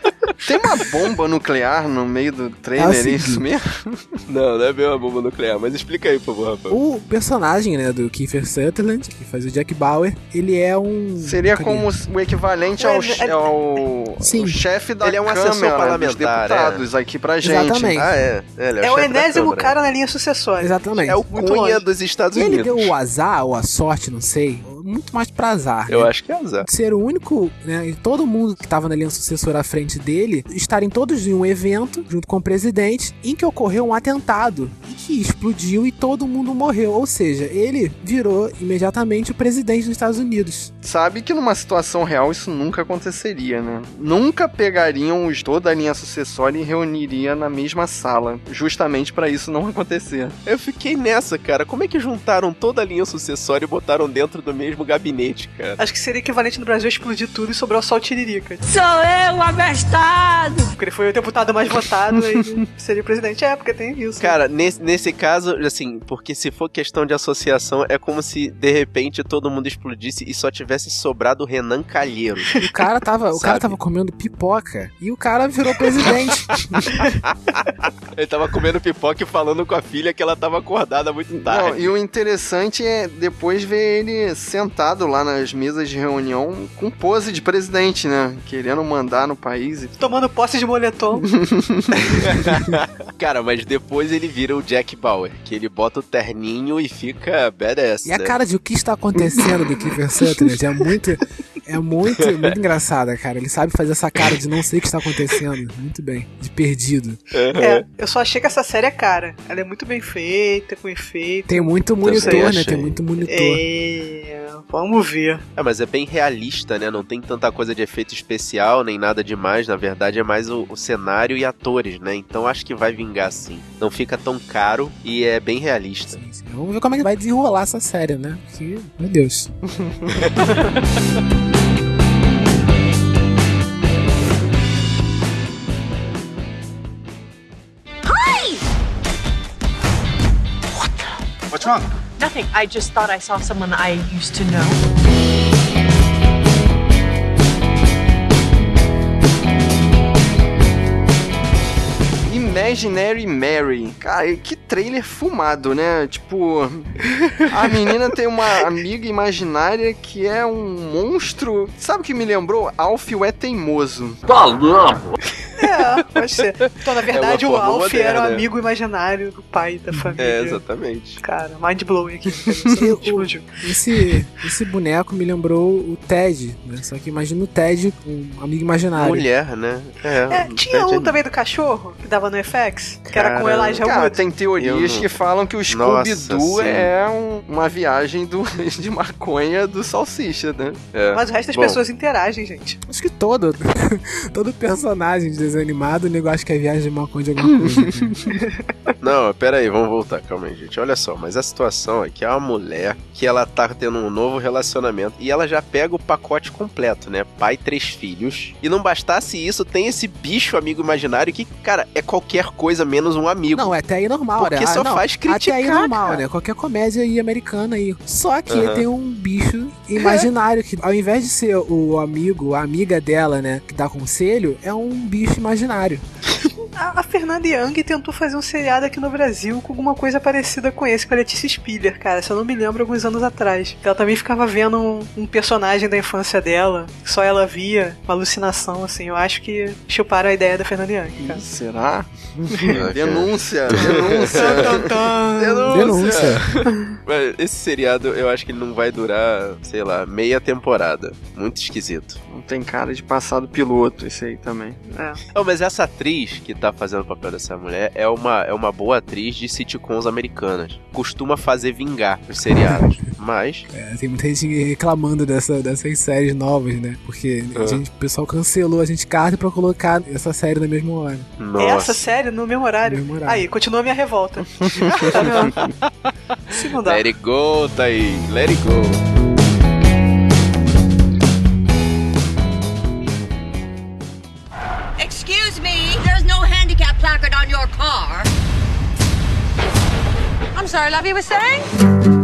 Tem uma bomba nuclear no meio do É trailer, o é isso seguinte. mesmo? Não, não é bem uma bomba nuclear, mas explica aí, por favor, Rafael. O personagem, né, do Kiefer Sutherland, que faz o Jack Bauer, ele é um. Seria cadê? como o equivalente ao, ao, Sim. ao chefe da Ele é um Câmara assessor dos parlamentar, deputados aqui pra gente. Exatamente. Ah, é. É, ele É o o enésimo cara na linha sucessória. Exatamente. É o Cunha dos Estados E ele Unidos. deu o azar ou a sorte, não sei, muito mais pra azar. Eu né? acho que é azar. de ser o único, né, e todo mundo que tava na linha sucessora à frente dele, estarem todos em um evento, junto com o presidente, em que ocorreu um atentado, e que explodiu e todo mundo morreu. Ou seja, ele virou imediatamente o presidente dos Estados Unidos. Sabe que numa situação real isso nunca aconteceria, né? Nunca pegariam os toda a linha sucessória e reuniria na mesma sala, justamente pra isso não acontecer. Eu fiquei nessa, cara. Como é que juntaram toda a linha sucessória e botaram dentro do mesmo gabinete, cara? Acho que seria equivalente no Brasil a explodir tudo e sobrar só o Tiririca. Sou eu, abestado! Porque ele foi o deputado mais votado e seria o presidente. É, porque tem isso. Cara, nesse, nesse caso, assim, porque se for questão de associação, é como se de repente todo mundo explodisse e só tivesse sobrado o Renan Calheiro. O cara tava, o cara tava comendo pipoca e o cara virou presidente. Ele tava comendo pipoca e falando com a filha que ela tava acordada muito tarde. Não, e o interessante é depois ver ele sentado lá nas mesas de reunião com pose de presidente, né? Querendo mandar no país. e- Tomando posse de moletom. Cara, mas depois ele vira o Jack Bauer, que ele bota o terninho e fica badass. E a né? cara de o que está acontecendo do Kiefer Sutherland é muito, é muito, muito engraçada, cara. Ele sabe fazer essa cara de não sei o que está acontecendo. Muito bem. De perdido. É, eu só achei que essa série é cara. Ela é muito bem feita, com efeito. Tem muito Também monitor, né? achei. Tem muito monitor. É, vamos ver. É, mas é bem realista, né? Não tem tanta coisa de efeito especial, nem nada demais. Na verdade, é mais o, o cenário e atores, né? Então acho que vai vingar sim. Não fica tão caro e é bem realista. Vamos ver como é que vai desenrolar essa série, né? Porque, meu Deus. What's wrong? Nothing. I just thought I saw someone I used to know. Imaginary Mary. Cara, que trailer fumado, né? Tipo, a menina tem uma amiga imaginária que é um monstro. Sabe o que me lembrou? Alfio é teimoso. Tá louco? É, pode ser. Então, na verdade, É o Alf era o moderna. amigo imaginário do pai da família. É, exatamente. Cara, mind blowing aqui. Explodiu. Esse, esse boneco me lembrou o Ted, né? Só que imagina o Ted, um amigo imaginário. Mulher, né? É, É, tinha um também do cachorro que dava no FX, que era com o. Elijah Cara, Wood. tem teorias não- que falam que o Scooby-Doo é um- uma viagem do, de maconha do Salsicha, né? É. Mas o resto das Bom, pessoas interagem, gente. Acho que todo, todo personagem de desenho animado, o nego acha que é viagem de maconha de alguma coisa. Não, pera aí, vamos voltar, calma aí, gente. Olha só, mas a situação é que é uma mulher que ela tá tendo um novo relacionamento e ela já pega o pacote completo, né? Pai, três filhos. E não bastasse isso, tem esse bicho amigo imaginário que, cara, é qualquer coisa menos um amigo. Não, é até aí normal, Porque né? Ah, só não, faz criticar, Até aí normal, cara. né? Qualquer comédia aí americana aí. Só que tem um bicho imaginário que, ao invés de ser o amigo, a amiga dela, né, que dá conselho, é um bicho imaginário. A, a Fernanda Young tentou fazer um seriado aqui no Brasil com alguma coisa parecida com esse, com a Letícia Spiller, cara. Se eu não me lembro, alguns anos atrás. Ela também ficava vendo um, um personagem da infância dela, que só ela via, uma alucinação, assim. Eu acho que chuparam a ideia da Fernanda Young, cara. Será? Denúncia, denúncia. Denúncia. Mas esse seriado, eu acho que ele não vai durar, sei lá, meia temporada. Muito esquisito. Não tem cara de passado piloto esse aí também. É. Não, mas essa atriz que tá fazendo o papel dessa mulher é uma, é uma boa atriz de sitcoms americanas. Costuma fazer vingar os seriados. Mas, É, tem muita gente reclamando dessa, dessas séries novas, né? Porque a Ah. gente, o pessoal cancelou a gente carta pra colocar essa série na mesma hora. nossa. Essa série no mesmo horário. No mesmo horário. Aí, continua a minha revolta. Se não dá. Let it go, tá aí. Let it go. Placard on your car. I'm sorry, love, you were saying?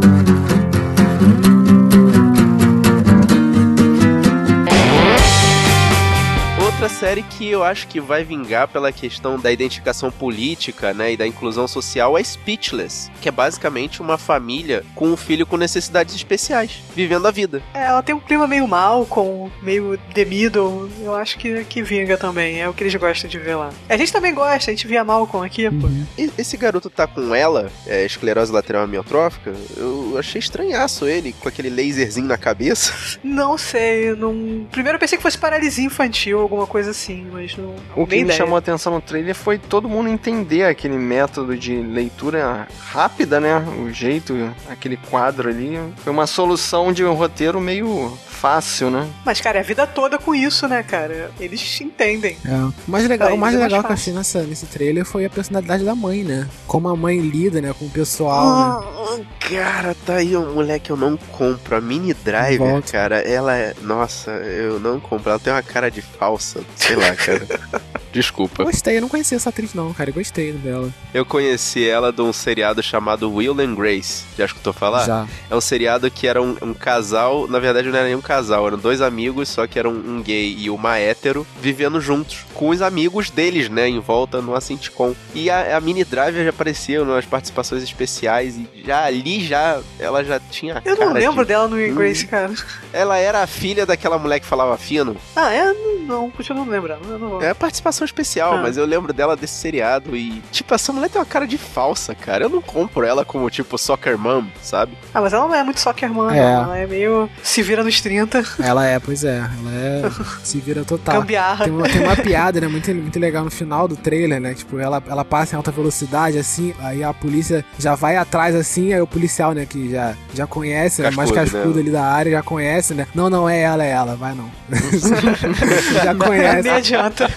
Outra série que eu acho que vai vingar pela questão da identificação política, né, e da inclusão social é Speechless, que é basicamente uma família com um filho com necessidades especiais, vivendo a vida. É, ela tem um clima meio mal, com meio The Middle. Eu acho que, que vinga também. É o que eles gostam de ver lá. A gente também gosta, a gente via Malcolm aqui, pô. E esse garoto tá com ela, é, esclerose lateral amiotrófica, eu achei estranhaço ele, com aquele laserzinho na cabeça. Não sei, não. Primeiro eu pensei que fosse paralisia infantil, alguma coisa assim, mas não. O que me ideia. chamou a atenção no trailer foi todo mundo entender aquele método de leitura rápida, né? O jeito, aquele quadro ali. Foi uma solução de um roteiro meio fácil, né? Mas, cara, é a vida toda com isso, né, cara? Eles entendem. É. O mais legal, Pra o mais é mais legal que eu achei nessa, nesse trailer foi a personalidade da mãe, né? Como a mãe lida, né, com o pessoal, né? Ah, Cara, tá aí um moleque eu não compro. A Mini Driver, Volta. cara, ela é. Nossa, eu não compro. Ela tem uma cara de falsa. Sei lá, cara. Desculpa. Gostei, eu não conhecia essa atriz não, cara. Eu gostei dela. Eu conheci ela de um seriado chamado Will and Grace. Já escutou falar? Já. É um seriado que era um, um casal, na verdade não era nem um casal, eram dois amigos, só que eram um gay e uma hétero, vivendo juntos, com os amigos deles, né, em volta numa sitcom. E a, a Mini Driver já apareceu nas participações especiais e já ali já, ela já tinha Eu não lembro de- dela no Grace, cara. Ela era a filha daquela mulher que falava fino. Ah, é? Não, não continuo não lembrando. Eu não. É participação especial, Ah. mas eu lembro dela desse seriado e, tipo, essa mulher tem uma cara de falsa, cara. Eu não compro ela como, tipo, soccer mom, sabe? Ah, mas ela não é muito soccer man, É. não. Ela é meio. Se vira nos 30. Ela é, pois é. Ela é. se vira total. Gambiarra. Tem uma, tem uma piada, né? Muito, muito legal no final do trailer, né? Tipo, ela, ela passa em alta velocidade, assim, aí a polícia já vai atrás, assim, aí o policial, né, que já, já conhece, né, mais Cascudo, cascudo né? ali da área, já conhece, né? Não, não, é ela, é ela, vai não. já conhece. Nem adianta.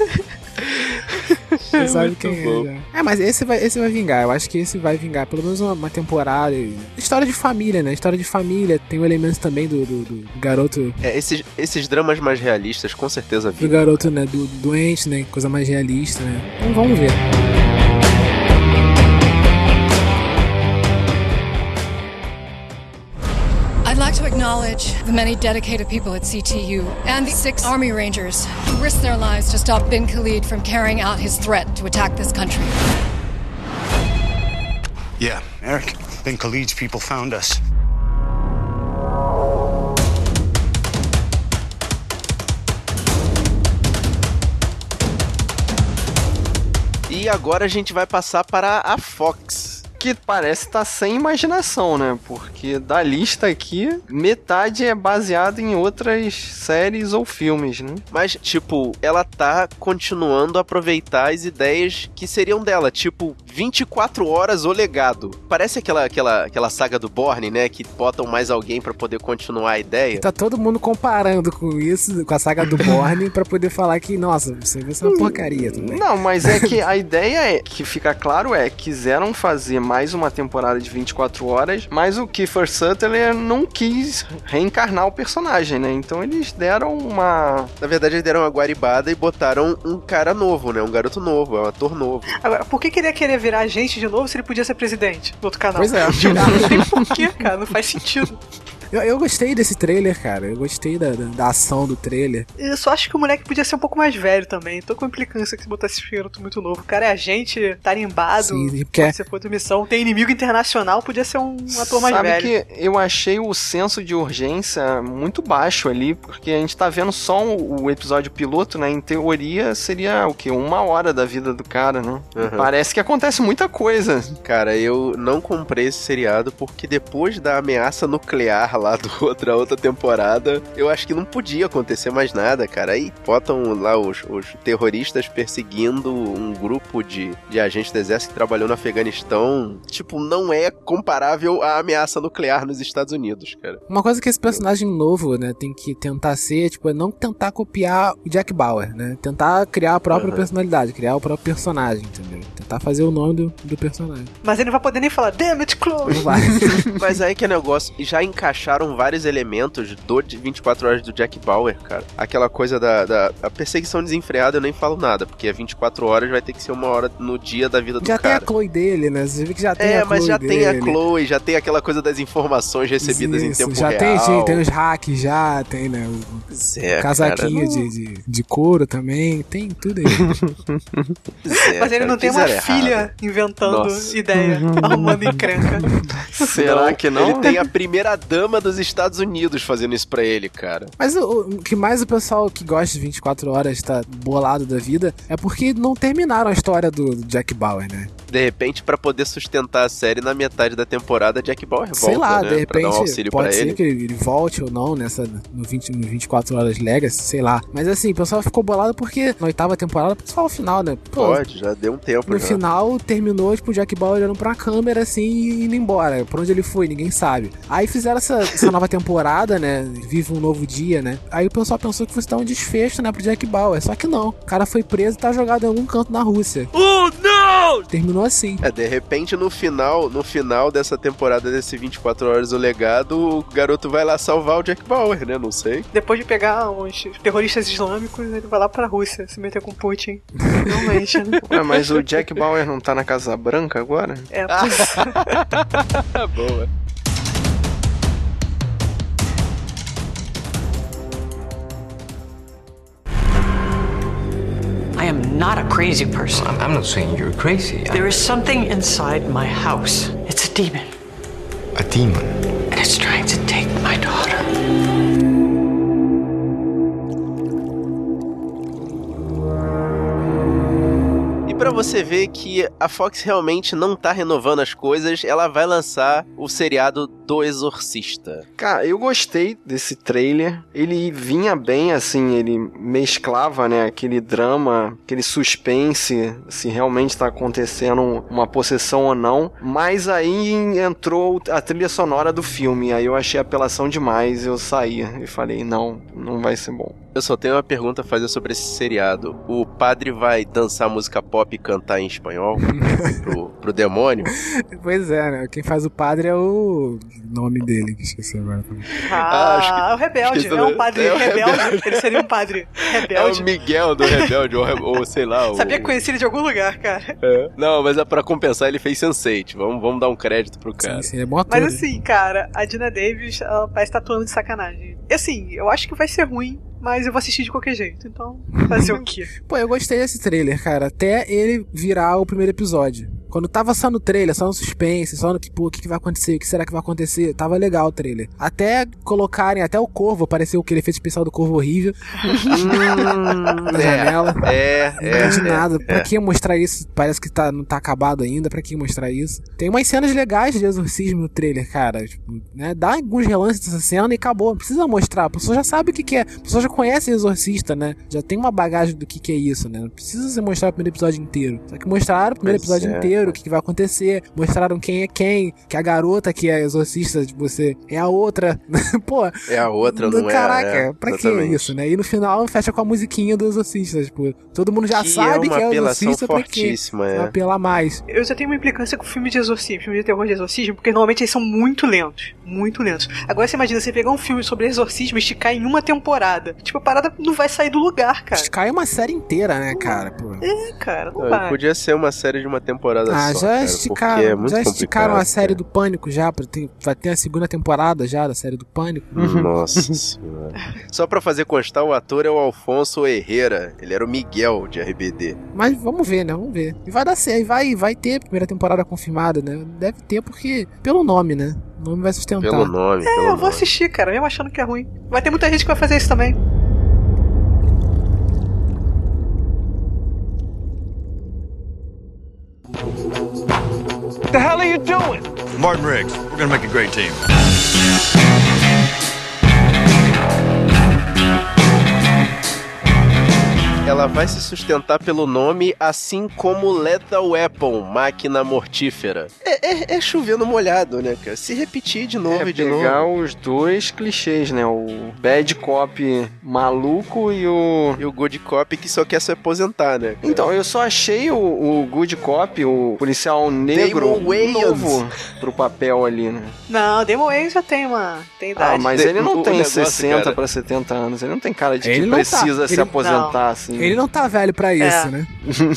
Você sabe quem bom. é, já. É, mas esse vai, esse vai vingar. Eu acho que esse vai vingar. Pelo menos uma, uma temporada. História de família, né? História de família. Tem o elemento também do, do, do garoto. É, esses, esses dramas mais realistas, com certeza, Do vi. garoto, né? Do, doente, né? Coisa mais realista, né? Então vamos ver. Acknowledge the many dedicated people at CTU and the six Army Rangers who risked their lives to stop Bin Khalid from carrying out his threat to attack this country. Yeah, Eric. Bin Khalid's people found us. E agora a gente vai passar para a Fox. Que parece estar sem imaginação, né? Porque da lista aqui, metade é baseado em outras séries ou filmes, né? Mas, tipo, ela tá continuando a aproveitar as ideias que seriam dela. Tipo, 24 horas o legado. Parece aquela, aquela, aquela saga do Borne, né? Que botam mais alguém para poder continuar a ideia. Tá todo mundo comparando com isso, com a saga do Borne, pra poder falar que, nossa, você vai ser uma porcaria também. Não, mas é que a ideia é, que fica claro é, quiseram fazer mais uma temporada de 24 horas, mas o Kiefer Sutherland não quis reencarnar o personagem, né? Então eles deram uma... Na verdade, eles deram uma guaribada e botaram um cara novo, né? Um garoto novo, é um ator novo. Agora, por que, que ele ia querer virar agente de novo se ele podia ser presidente do outro canal? Pois é. Não tem porquê, cara, não faz sentido. Eu, eu gostei desse trailer, cara. Eu gostei da, da, da ação do trailer. Eu só acho que o moleque podia ser um pouco mais velho também. Tô com implicância que se botar esse garoto muito novo. O cara é agente, tarimbado, Sim, porque- você for de missão, tem inimigo internacional, podia ser um ator mais Sabe velho. que eu achei o senso de urgência muito baixo ali, porque a gente tá vendo só o, o episódio piloto, né? Em teoria seria o quê? Uma hora da vida do cara, né? Uhum. Parece que acontece muita coisa. Cara, eu não comprei esse seriado porque depois da ameaça nuclear lá do outra outra temporada, eu acho que não podia acontecer mais nada, cara. Aí botam lá os, os terroristas perseguindo um grupo de, de agentes do exército que trabalhou no Afeganistão. Tipo, não é comparável à ameaça nuclear nos Estados Unidos, cara. Uma coisa que esse personagem novo, né, tem que tentar ser, tipo, é não tentar copiar o Jack Bauer, né? Tentar criar a própria Uhum. personalidade, criar o próprio personagem, entendeu? Tentar fazer o nome do, do personagem. Mas ele não vai poder nem falar, damn it, Chloe! Não vai. Mas aí que é negócio, já encaixaram vários elementos do de 24 horas do Jack Bauer, cara. Aquela coisa da, da a perseguição desenfreada eu nem falo nada, porque é 24 horas vai ter que ser uma hora no dia da vida do já tem a cara. Chloe dele, né? Você vê que já tem É, a Chloe mas já tem a dele. Chloe, já tem aquela coisa das informações recebidas em Isso, tempo já real. tem, sim, tem os hacks já, tem, né? O Pois é, casaquinho cara, não- de, de, de couro também, tem tudo aí. Pois é, Mas ele cara, não tem uma errado. filha inventando Nossa. ideia, arrumando encrenca. Será que não? Ele tem a primeira dama dos Estados Unidos fazendo isso pra ele, cara. Mas o, o que mais o pessoal que gosta de 24 horas tá bolado da vida é porque não terminaram a história do, do Jack Bauer, né? De repente, pra poder sustentar a série na metade da temporada, Jack Bauer volta, Sei lá, né? de um repente auxílio pode ser ele. que ele volte ou não nessa no, 20, no 24 horas Legacy, sei lá. Mas assim, o pessoal ficou bolado porque na oitava temporada, só o final, né? Pô, Pode, já deu um tempo No já. final, terminou, tipo, o Jack Bauer olhando pra câmera, assim, e indo embora. Pra onde ele foi, ninguém sabe. Aí fizeram essa, essa nova temporada, né? Vive um novo dia, né? Aí o pessoal pensou que fosse dar um desfecho, né, pro Jack Bauer. Só que não. O cara foi preso e tá jogado em algum canto na Rússia. Oh, não! Terminou assim. É, de repente, no final, no final dessa temporada desse 24 horas o legado, o garoto vai lá salvar o Jack Bauer, né? Não sei. Depois de pegar uns terroristas islâmicos, ele vai lá pra Rússia se meter com Putin. Realmente, né? Ué, mas o Jack Bauer não tá na Casa Branca agora? É, pois Boa. I am not a crazy person. I'm not saying you're crazy. There is something inside my house. It's a demon, a demon. and it's trying to take my daughter. Pra você ver que a Fox realmente não tá renovando as coisas, ela vai lançar o seriado do Exorcista. Cara, eu gostei desse trailer. Ele vinha bem, assim, ele mesclava, né, aquele drama, aquele suspense, se realmente tá acontecendo uma possessão ou não. Mas aí entrou a trilha sonora do filme. Aí eu achei apelação demais. Eu saí e falei, não, não vai ser bom. Eu só tenho uma pergunta a fazer sobre esse seriado. O padre vai dançar música pop e cantar em espanhol pro, pro demônio? Pois é, né? Quem faz o padre é o nome dele, que esqueci agora também. Ah, acho que- é o rebelde. esqueci É um padre é o rebelde. rebelde. Ele seria um padre É rebelde. o Miguel do Rebelde, ou, ou sei lá. O... Sabia que conheci ele de algum lugar, cara. É. Não, mas é pra compensar, ele fez Sense8. Vamos, vamos dar um crédito pro cara. Sim, sim, é bom ator. Mas assim, cara, a Dina Davis, ela parece estar atuando de sacanagem. E assim, eu acho que vai ser ruim, mas eu vou assistir de qualquer jeito. Então, fazer o quê? Pô, eu gostei desse trailer, cara. Até ele virar o primeiro episódio. Quando tava só no trailer, só no suspense, só no que, pô, o que, que vai acontecer, o que será que vai acontecer, tava legal o trailer. Até colocarem, até o Corvo, apareceu aquele efeito especial do Corvo horrível na janela. É, Não é. entendi é, nada. Pra é. que mostrar isso? Parece que tá, não tá acabado ainda. Pra que mostrar isso? Tem umas cenas legais de exorcismo no trailer, cara. Tipo, né? Dá alguns relances dessa cena e acabou. Não precisa mostrar. A pessoa já sabe o que, que é. A pessoa já conhece exorcista, né? Já tem uma bagagem do que, que é isso, né? Não precisa você mostrar o primeiro episódio inteiro. Só que mostraram o primeiro Pois episódio é. Inteiro, o que, que vai acontecer. Mostraram quem é quem. Que a garota que é exorcista de você é a outra. Pô, É a outra, não é? Caraca, é, pra que isso, né? E no final fecha com a musiquinha do exorcista. Tipo, todo mundo já Que sabe é que é o apelação exorcista pra quê? fortíssima, é. Vai apelar mais. Eu já tenho uma implicância com filme de exorcismo, filme de terror de exorcismo, porque normalmente eles são muito lentos. Muito lentos. Agora você imagina você pegar um filme sobre exorcismo e esticar em uma temporada. Tipo, a parada não vai sair do lugar, cara. Cai uma série inteira, né, cara? Pô. É, cara, não Não, vai. podia ser uma série de uma temporada Ah, só. já cara, esticaram, porque é muito já esticaram a série do Pânico já, pra ter, vai ter a segunda temporada já da série do Pânico. Nossa senhora. Só pra fazer constar, o ator é o Alfonso Herrera. Ele era o Miguel de RBD. Mas vamos ver, né? Vamos ver. E vai dar certo, vai, vai ter primeira temporada confirmada, né? Deve ter porque pelo nome, né? O nome vai sustentar. Pelo nome, É, pelo eu vou nome. assistir, cara, mesmo achando que é ruim. Vai ter muita gente que vai fazer isso também. What the hell are you doing? Martin Riggs, we're gonna make a great team. Ela vai se sustentar pelo nome, assim como Lethal Weapon, Máquina Mortífera. É, é, é chovendo molhado, né, cara? Se repetir de novo É e de pegar novo. os dois clichês, né? O bad cop maluco e o... E o Good Cop que só quer se aposentar, né? cara? Então, eu só achei o, o good cop, o policial negro, Damon novo pro papel ali, né? Não, Demon Wayans já tem uma. Tem idade. Ah, mas De- ele não o tem negócio, 60 cara. pra 70 anos. Ele não tem cara de Ele que tá. precisa se Ele- aposentar, não. assim. Ele não tá velho pra isso, É. né?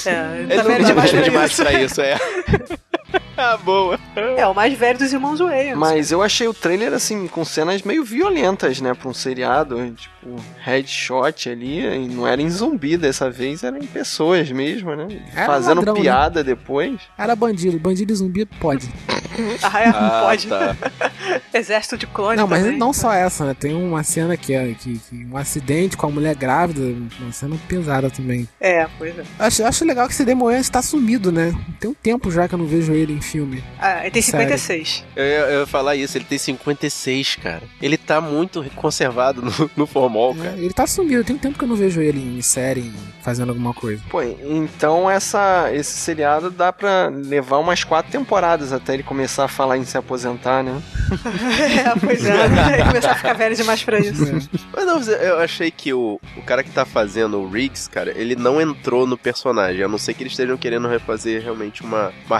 É, ele Ele tá não velho tá demais demais isso. pra isso, é. ah, boa. É, o mais velho dos irmãos Wayans. Mas eu achei o trailer, assim, com cenas meio violentas, né? Pra um seriado. Tipo, headshot ali. E não era em zumbi dessa vez, era em pessoas mesmo, né? Era Fazendo ladrão, né? piada depois. Era bandido. Bandido e zumbi pode. Ah, é, Ah, pode. tá. Exército de clones Não, mas também. não só essa, né? Tem uma cena que é que, que um acidente com a mulher grávida, uma cena pesada também. É, pois é. Acho, acho legal que esse Demon Wayans tá sumido, né? Tem um tempo já que eu não vejo ele em filme. Ah, ele tem Sério. 56. Eu, ia- eu ia falar isso, ele tem 56, cara. Ele tá muito conservado no, no formol, É, cara. ele tá sumido, tem um tempo que eu não vejo ele em série, fazendo alguma coisa. Pô, então essa, esse seriado dá pra levar umas quatro temporadas até ele começar a falar em se aposentar, né? é, pois é. Ele começar a ficar velho demais pra isso. Mas não, eu achei que o, o cara que tá fazendo o Riggs, cara, ele não entrou no personagem, a não ser que eles estejam querendo refazer realmente uma, uma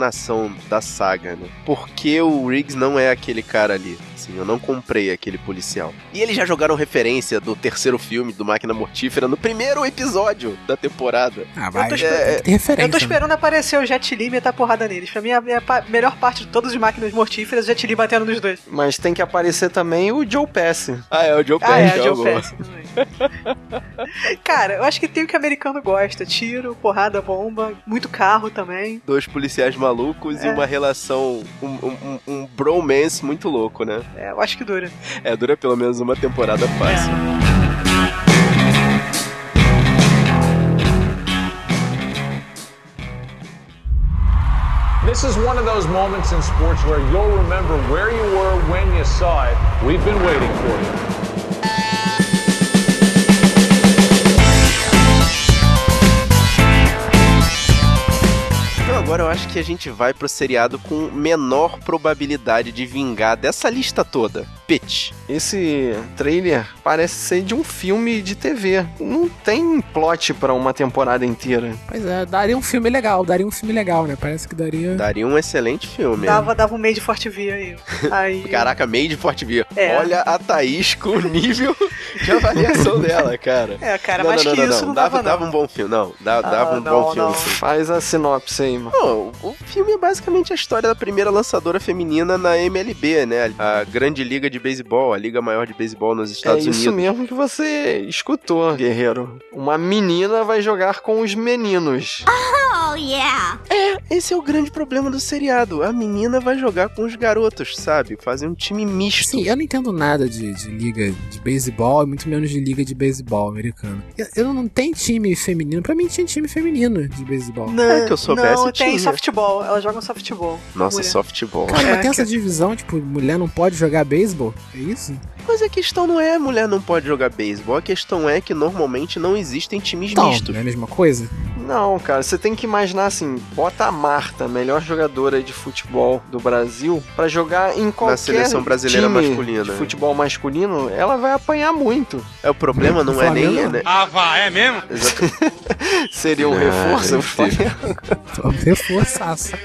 repaginação da saga, né? Porque o Riggs não é aquele cara ali. Assim, eu não comprei aquele policial. E eles já jogaram referência do terceiro filme do Máquina Mortífera no primeiro episódio da temporada. Ah, vai. tô Tem esperando- que ter referência. Eu tô né? esperando aparecer o Jet Li e meter a porrada neles. Pra mim, a, minha pa- melhor parte de todas as máquinas mortíferas é o Jet Li batendo nos dois. Mas tem que aparecer também o Joe Pesci. Ah, é o Joe Ah, é, Pesci, o Joe também. Cara, eu acho que tem o que o americano gosta: tiro, porrada, bomba, muito carro também. Dois policiais malucos e É. uma relação, um, um, um- um bromance muito louco, né? É, eu acho que dura. É, dura pelo menos uma temporada fácil. This is one of those moments in sports where you'll remember where you were when you saw it. We've been waiting for you. Agora eu acho que a gente vai pro seriado com menor probabilidade de vingar dessa lista toda. Pitch. Esse trailer parece ser de um filme de TV. Não tem plot pra uma temporada inteira. Pois é, daria um filme legal, daria um filme legal, né? Parece que daria. Daria um excelente filme. Dava, dava um meio de Forte Via aí. aí Caraca, meio de Forte Via. É. Olha a Thaís com o nível de avaliação dela, cara. É, cara, mais que isso não dava, dava, não. dava um bom filme. Não, dava, Ah, dava um não, bom filme. não. Faz a sinopse aí, mano. Não, o filme é basicamente a história da primeira lançadora feminina na MLB, né? A grande liga de beisebol, a liga maior de beisebol nos É Estados isso Unidos. mesmo que você escutou, guerreiro. Uma menina vai jogar com os meninos. Oh, yeah. É, esse é o grande problema do seriado. A menina vai jogar com os garotos, sabe? Fazer um time misto. Sim, eu não entendo nada de, de liga de beisebol, muito menos de liga de beisebol americano. Eu, eu não tenho time feminino. Pra mim tinha time feminino de beisebol. Não, É que eu soubesse, não tem tinha. softball. Elas jogam softball. Nossa, Mulher. softball. Cara, É, mas tem essa divisão, tipo, mulher não pode jogar beisebol? É isso? Mas a questão não é a mulher não pode jogar beisebol, a questão é que normalmente não existem times Não, mistos. não é a mesma coisa? Não, cara, você tem que imaginar assim, bota a Marta, melhor jogadora de futebol do Brasil, pra jogar em qualquer seleção brasileira time masculina. de futebol masculino, ela vai apanhar muito. É o problema não é nem né? Ah, vá, é mesmo? Seria um Ah, reforço sim. Flamengo. Reforçaço.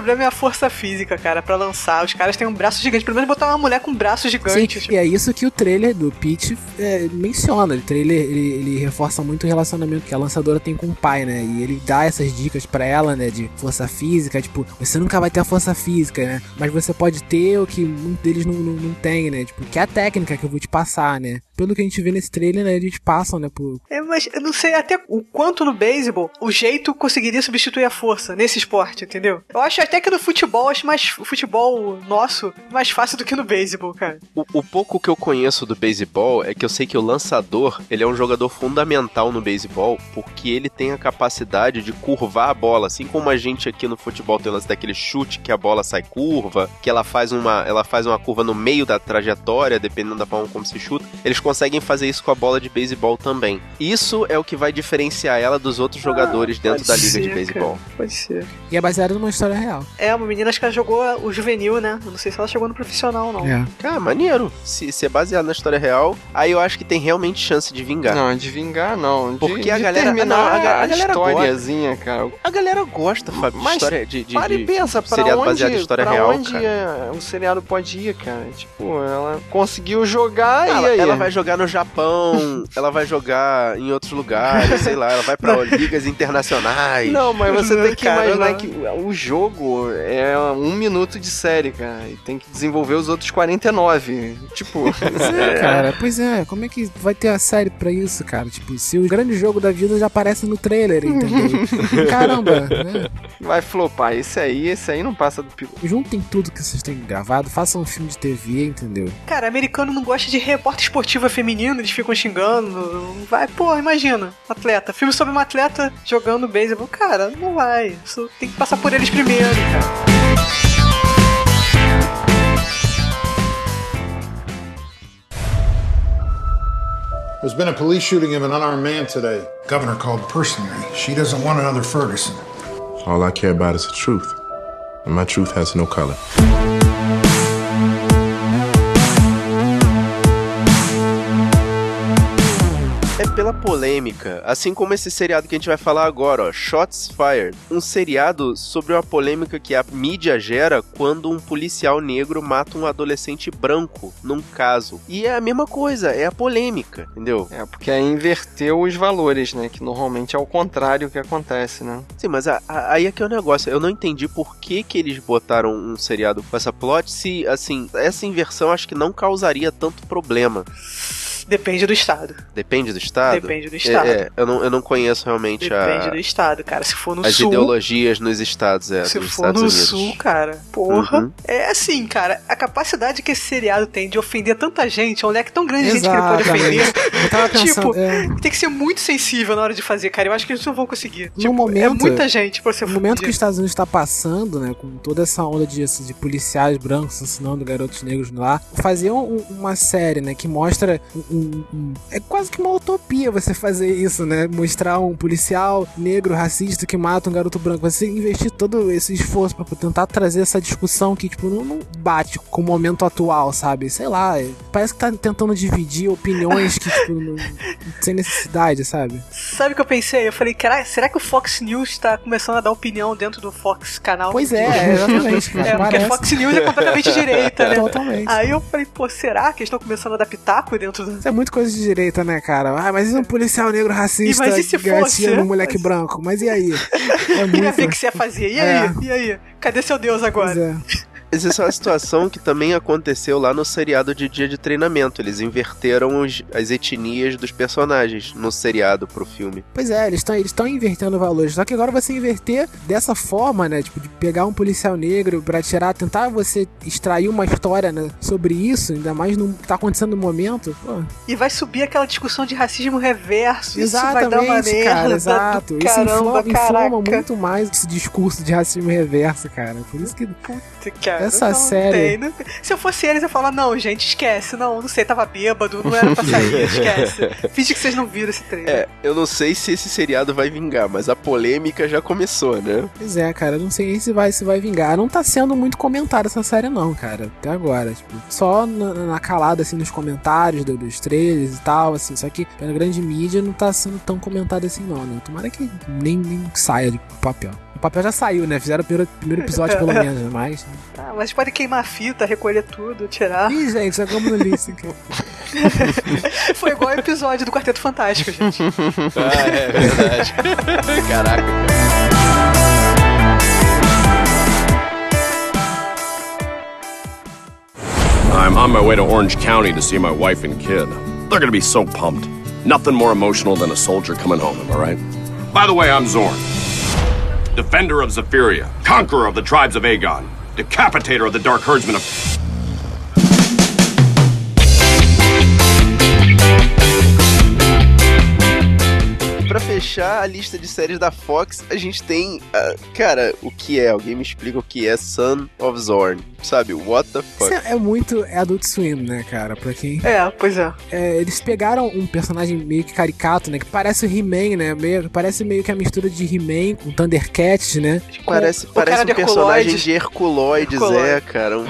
problema é a força física, cara, pra lançar. Os caras têm um braço gigante. Pelo menos botar uma mulher com um braço Sim, gigante. tipo, e é isso que o trailer do Peach é, menciona. O trailer ele, ele reforça muito o relacionamento que a lançadora tem com o pai, né? E ele dá essas dicas pra ela, né? De força física, tipo, você nunca vai ter a força física, né? Mas você pode ter o que muitos deles não, não, não tem, né? Tipo, que é a técnica que eu vou te passar, né? Pelo que a gente vê nesse trailer, né? Eles passam, né? Por... É, mas eu não sei até o quanto no beisebol o jeito conseguiria substituir a força nesse esporte, entendeu? Eu acho até que no futebol, acho mais o futebol nosso mais fácil do que no beisebol, cara. O, o pouco que eu conheço do beisebol é que eu sei que o lançador, ele é um jogador fundamental no beisebol, porque ele tem a capacidade de curvar a bola, assim como a gente aqui no futebol tem o lance daquele chute que a bola sai curva, que ela faz uma, ela faz uma curva no meio da trajetória, dependendo da forma como se chuta. Eles conseguem fazer isso com a bola de beisebol também. Isso é o que vai diferenciar ela dos outros jogadores dentro Pode da liga ser, de beisebol. Pode ser. E é baseado numa história real. É, uma menina acho que ela jogou o juvenil, né? Eu não sei se ela chegou no profissional, não. É. Ah, maneiro. Se, se é baseado na história real, aí eu acho que tem realmente chance de vingar. Não, de vingar não. De, Porque a de galera- terminar não, a ga- a galera historiazinha, cara. A galera gosta, Fábio, de Mas história de, de, Para de e pensa, pra seriado onde, baseado em história pra real, onde cara. o seriado pode ir, cara? Tipo, ela conseguiu jogar e Ela, aí? ela vai jogar no Japão, ela vai jogar em outros lugares, sei lá, ela vai pra ligas internacionais. Não, mas você tem que Cara, imaginar que o jogo é um minuto de série, cara. E tem que desenvolver os outros 49. Tipo, Pois é, cara, pois é. Como é que vai ter a série pra isso, cara? Tipo, se o grande jogo da vida já aparece no trailer, entendeu? Caramba, né? vai flopar. Esse aí, esse aí não passa do piloto. Juntem tudo que vocês têm gravado, façam um filme de TV, entendeu? Cara, americano não gosta de repórter esportiva feminino, eles ficam xingando. Vai, pô, imagina, atleta. Filme sobre uma atleta jogando beisebol. Cara, não vai. Isso tem que passar por eles primeiro. There's been a police shooting of an unarmed man today. Governor called personally. She doesn't want another Ferguson. All I care about is the truth. And my truth has no color. Pela polêmica, assim como esse seriado que a gente vai falar agora, ó, Shots Fired. Um seriado sobre uma polêmica que a mídia gera quando um policial negro mata um adolescente branco num caso. E é a mesma coisa, é a polêmica, entendeu? É, porque aí inverteu os valores, né? Que normalmente é o contrário que acontece, né? Sim, mas a- a- aí é que é o negócio. Eu não entendi por que, que eles botaram um seriado com essa plot se, assim, essa inversão acho que não causaria tanto problema. Depende do estado. Depende do estado? Depende do estado. É, é, eu, não, eu não conheço realmente Depende a, do estado, cara. Se for no as sul. ideologias nos estados, é, Se for Estados no Unidos. sul, cara, porra. Uhum. É assim, cara, a capacidade que esse seriado tem de ofender tanta gente, é um leque tão grande de gente que ele pode ofender. Eu tava pensando, tipo, é, tem que ser muito sensível na hora de fazer, cara. Eu acho que eles não vão conseguir. No Tipo, é momento- muita gente pra você No momento que os. Estados Unidos está passando, né, com toda essa onda de, assim, de policiais brancos assassinando garotos negros lá, fazer um- uma série, né, que mostra um, um- um- é quase que uma utopia você fazer isso, né, mostrar um policial negro racista que mata um garoto branco, você investir todo esse esforço para tentar trazer essa discussão que tipo não, não bate com o momento atual, sabe? Sei lá, é- parece que tá tentando dividir opiniões que tipo não- sem necessidade, sabe? Sabe o que eu pensei? Eu falei, será que o Fox News tá começando a dar opinião dentro do Fox canal? Pois é, exatamente, cara, É, porque parece. Fox News é completamente direita, né? Totalmente. Aí eu falei, pô, será que eles estão começando a dar pitaco dentro do. É muito coisa de direita, né, cara? Ah, mas e um policial negro racista E mas e se fosse, no moleque branco? Mas e aí? É Queria muito... ver o que você ia fazer. E aí? É. E aí? Cadê seu Deus agora? Pois é. Isso é uma situação que também aconteceu lá no seriado de dia de treinamento. Eles inverteram os- as etnias dos personagens no seriado pro filme. Pois é, eles estão eles estão invertendo valores. Só que agora você inverter dessa forma, né? Tipo, de pegar um policial negro pra tirar, tentar você extrair uma história né, sobre isso, ainda mais no que tá acontecendo no momento. Pô, E vai subir aquela discussão de racismo reverso. Isso vai dar uma exatamente, merda. cara, do exato. Isso Caramba, inflama, inflama muito mais esse discurso de racismo reverso, cara. Por isso que. Cara, Essa não série- tem, não. Se eu fosse eles, eu ia falar, não, gente, esquece. Não, não sei, tava bêbado, não era pra sair, esquece. Finge que vocês não viram esse trailer. É, eu não sei se esse seriado vai vingar, mas a polêmica já começou, né? Pois é, cara, eu não sei nem se vai, se vai vingar. Não tá sendo muito comentada essa série, não, cara, até agora. Tipo, só na, na calada, assim, nos comentários do- dos trailers e tal, assim. Só que pela grande mídia não tá sendo tão comentado assim, não, né? Tomara que nem, nem saia de papel. O papel já saiu, né? Fizeram o primeiro, primeiro episódio, pelo menos? Mas. Ah, mas pode queimar a fita, recolher tudo, tirar. Ih, gente, sacamos no lixo. Foi igual o episódio do Quarteto Fantástico, gente. Ah, é verdade. Caraca, I'm on my way to Orange County to see my wife and kid. They're gonna be so pumped. Nothing more emotional than a soldier coming home, am I right? By the way, I'm Zorn. Defender of Zephyria, conqueror of the tribes of Aegon, decapitator of the Dark Herdsmen of. Fechar a lista de séries da Fox, a gente tem. ah, cara, o que é? Alguém me explica o que é Son of Zorn? Sabe? What the fuck? Isso é, é muito é Adult Swim, né, cara? Pra quem. É, pois é. eles pegaram um personagem meio que caricato, né? Que parece o He-Man, né? Meio, parece meio que a mistura de He-Man com Thundercats, né? Parece, Com- parece cara um de personagem Herculoides. de Herculoides, Herculoides. é, cara. Um,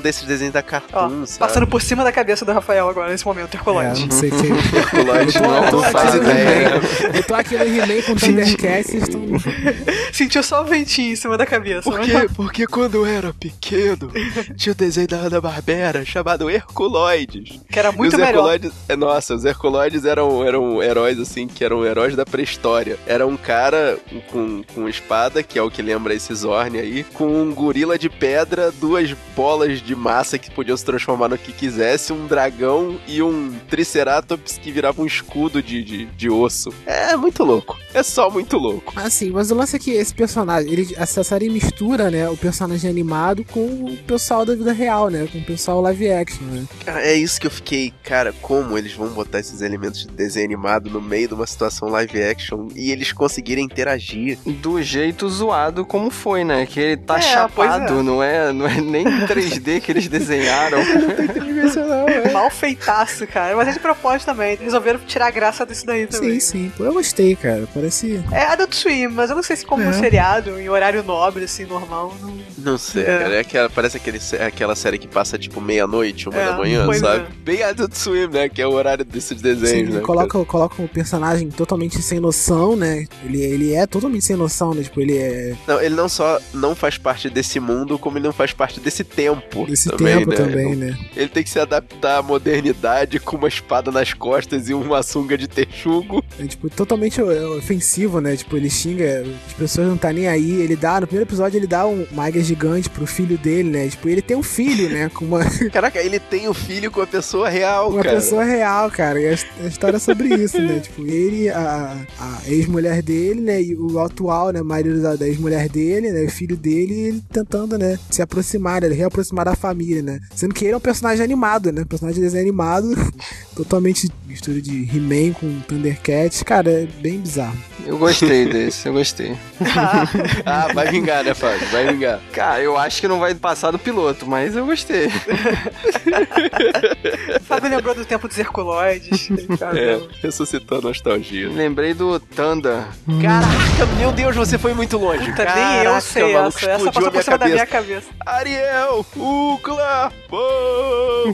um desses desenhos da Cartoon, sabe? Passando por cima da cabeça do Rafael agora, nesse momento, Herculóide. É, não sei quem. Tô- não, tô não faz ideia. Eu tô aqui no He-Man com Thundercats, vocês estão. Sentiu só o ventinho em cima da cabeça. Porque, porque quando eu era pequeno, tinha o desenho da Hanna-Barbera chamado Herculoides. Que era muito E os melhor. Herculoides, é, nossa, os Herculoides eram, eram heróis, assim, que eram heróis da pré-história. Era um cara com, com espada, que é o que lembra esse Zorn aí, com um gorila de pedra, duas bolas de massa que podiam se transformar no que quisesse, um dragão e um Triceratops que virava um escudo de, de, de osso. É muito louco. É só muito louco. Assim, mas o lance é que esse personagem, ele, essa série mistura, né, o personagem animado com o pessoal da vida real, né, com o pessoal live action, né. Cara, é isso que eu fiquei, cara, como eles vão botar esses elementos de desenho animado no meio de uma situação live action e eles conseguirem interagir. Do jeito zoado como foi, né? Que ele tá É, chapado, é. não é, não é nem 3D que eles desenharam. Mal feitaço, cara. Mas é de propósito também. Resolveram tirar a graça disso daí também. Sim, sim. Pô, eu gostei, cara. Parece. É Adult Swim, mas eu não sei se como É. um seriado, em horário nobre, assim, normal. Não... Não sei, É. cara. É aquela, parece aquele, aquela série que passa tipo meia-noite, uma É, da manhã, sabe? é. Bem Adult Swim, né? Que é o horário desses desenhos, Sim, né? coloca, coloca um personagem totalmente sem noção, né? Ele, ele é totalmente sem noção, né? Tipo, ele é. Não, ele não só não faz parte desse mundo, como ele não faz parte desse tempo. Desse também, tempo né? também, né? Ele tem que se adaptar à modernidade com uma espada nas costas e uma sunga de texugo. É, tipo, totalmente é, ofensivo, né? Tipo, ele xinga, as pessoas não tá nem aí. Ele dá, no primeiro episódio, ele dá um- uma águia gigante pro filho dele, né? Tipo, ele tem um filho, né? Com uma, Caraca, ele tem o filho com a pessoa real, uma cara. pessoa real, cara. E a, a história é sobre isso, né? Tipo, ele, a, a ex-mulher dele, né? E o atual, né? Marido da, da ex-mulher dele, né? O filho dele, ele tentando, né? Se aproximar, né? Reaproximar da família, né? Sendo que ele é um personagem animado, né? Personagem de desenho animado, totalmente mistura de He-Man com Thundercats. Cara, é bem bizarro. Eu gostei desse, eu gostei. ah, vai vingar, né, Fábio? Vai vingar. Cara, eu acho que não vai passar do piloto, mas eu gostei. Fábio lembrou do tempo dos Herculoides. É, ressuscitou a nostalgia. Lembrei do Thunder. Caraca, meu Deus, você foi muito longe. Puta, nem Caraca, eu sei maluco, essa. Essa passou por cima da minha cabeça. Ariel! Uh! Ucla!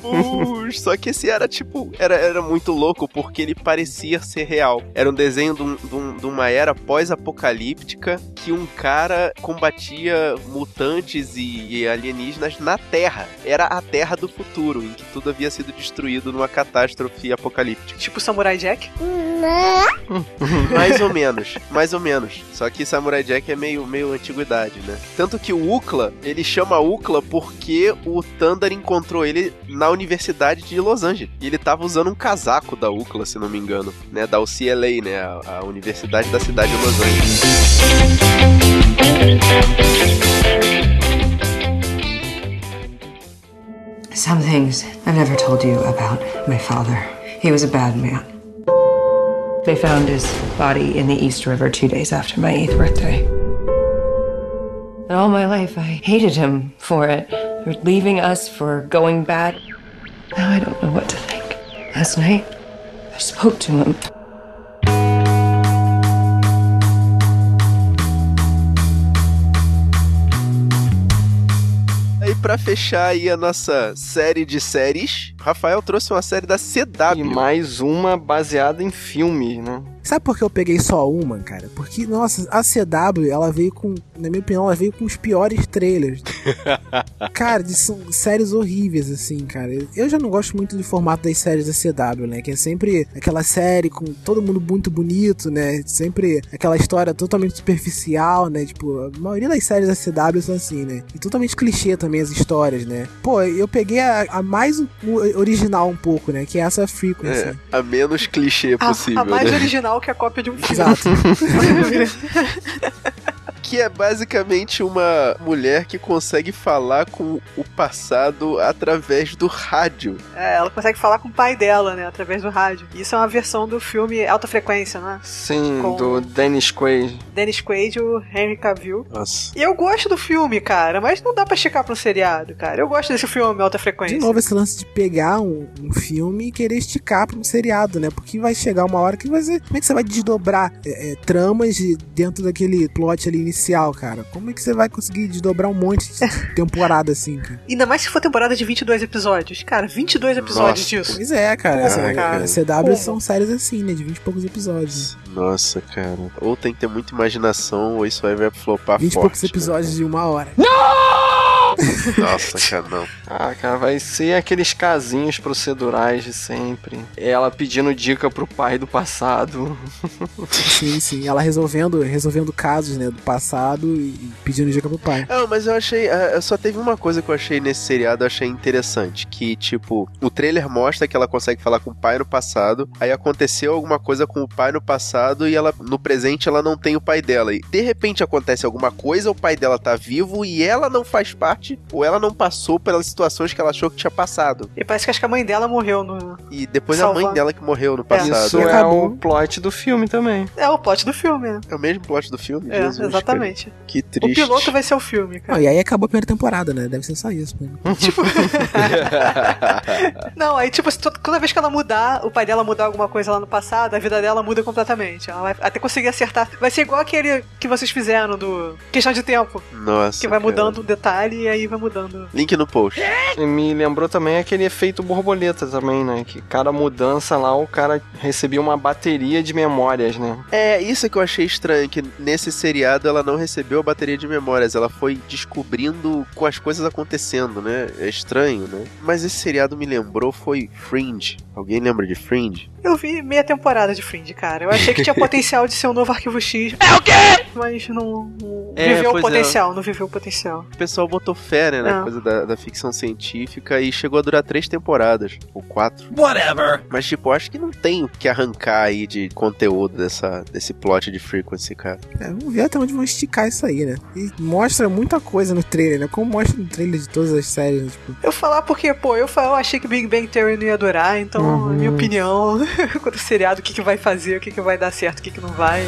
Vamos! Só que esse era tipo, era, era muito louco porque ele parecia ser real. Era um desenho de, um- de um- de uma era pós-apocalíptica que um cara combatia mutantes e, e alienígenas na Terra. Era a Terra do futuro, em que tudo havia sido destruído numa catástrofe apocalíptica. Tipo Samurai Jack. Mais ou menos, mais ou menos. Só que Samurai Jack é meio, meio antiguidade, né? Tanto que o Ukla, ele chama Ukla porque o Thunder encontrou ele na Universidade de Los Angeles. E ele tava usando um casaco da Ukla, se não me engano, né? Da UCLA, né? A, a Universidade da cidade de Los Angeles. Some things I never told you about my father. He was a bad man. They found his body in the East River two days after my eighth birthday. And all my life, I hated him for it, for leaving us, for going bad. Now I don't know what to think. Last night, I spoke to him. Aí pra fechar aí a nossa série de séries, Rafael trouxe uma série da CW. E mais uma baseada em filme, né? Sabe por que eu peguei só uma, cara? Porque, nossa, a CW, ela veio com, na minha opinião, ela veio com os piores trailers. cara, de, são séries horríveis, assim, cara. Eu já não gosto muito do formato das séries da CW, né? Que é sempre aquela série com todo mundo muito bonito, né? Sempre aquela história totalmente superficial, né? Tipo, a maioria das séries da CW são assim, né? E totalmente clichê também as histórias, né? Pô, eu peguei a, a mais um- original um pouco, né? Que é essa Frequency. É, a menos clichê A, possível. a mais né? original que a cópia de um filme. Exato. que é basicamente uma mulher que consegue falar com o passado através do rádio. É, ela consegue falar com o pai dela, né? Através do rádio. Isso é uma versão do filme Alta Frequência, né? Sim, Com- do Dennis Quaid. Dennis Quaid e o Henry Cavill. Nossa. E eu gosto do filme, cara, mas não dá pra esticar pra um seriado, cara. Eu gosto desse filme Alta Frequência. De novo, esse lance de pegar um, um filme e querer esticar pra um seriado, né? Porque vai chegar uma hora que vai ser. Como é que você vai desdobrar é, é, tramas de- dentro daquele plot ali inicial, cara? Como é que você vai conseguir desdobrar um monte de temporada assim, cara? Ainda mais se for temporada de 22 episódios. Cara, 22 episódios Nossa. disso. Pois é, cara. Porra, essa- cara. CW Como? são séries assim, né? De 20 e poucos episódios. Nossa, cara. Ou tem que ter muita imaginação, ou isso aí vai flopar 20 e forte. poucos episódios de uma hora. Nossa, cara, não. Ah, cara, vai ser aqueles casinhos procedurais de sempre. Ela pedindo dica pro pai do passado. Sim, sim. Ela resolvendo, resolvendo casos, né, do passado e pedindo dica pro pai. Não, mas eu achei. ah, Só teve uma coisa que eu achei nesse seriado, eu achei interessante. Que, tipo, o trailer mostra que ela consegue falar com o pai no passado. Aí aconteceu alguma coisa com o pai no passado e ela, no presente, ela não tem o pai dela. E de repente acontece alguma coisa, o pai dela tá vivo e ela não faz parte, ou ela não passou pelas situações que ela achou que tinha passado. E parece que acho que a mãe dela morreu no. E depois a mãe dela que morreu no passado. Isso é o plot do filme também. É o plot do filme, né? É o mesmo plot do filme? É, Jesus, exatamente. cara. Que O triste. piloto vai ser o filme, cara. E aí acabou a primeira temporada, né? Deve ser só isso. Né? Não, aí tipo, toda vez que ela mudar, o pai dela mudar alguma coisa lá no passado, a vida dela muda completamente. Ela vai até conseguir acertar. Vai ser igual aquele que vocês fizeram do Questão de Tempo. Nossa. Que vai cara. mudando um detalhe e aí vai mudando. Link no post. E me lembrou também aquele efeito borboleta também, né? Que cada mudança lá, o cara recebia uma bateria de memórias, né? É, isso que eu achei estranho, que nesse seriado ela não recebeu a bateria de memórias, ela foi descobrindo com as coisas acontecendo, né? É estranho, né? Mas esse seriado me lembrou foi Fringe. Alguém lembra de Fringe? Eu vi meia temporada de Fringe, cara. Eu achei que tinha potencial de ser um novo arquivo X. É o quê? Mas não, não É, viveu o é. potencial, não viveu o potencial. O pessoal botou fé, né, na É. coisa da, da ficção científica e chegou a durar três temporadas, ou quatro. Whatever. Mas, tipo, eu acho que não tem o que arrancar aí de conteúdo dessa, desse plot de Frequency, cara. É, vamos ver até onde vão esticar isso aí, né? E mostra muita coisa no trailer, né? Como mostra no trailer de todas as séries, né? Tipo, Eu falar porque, pô, eu, fa- eu achei que Big Bang Theory não ia durar, então, Uhum. minha opinião, quando o seriado, o que, que vai fazer, o que, que vai dar certo, o que, que não vai.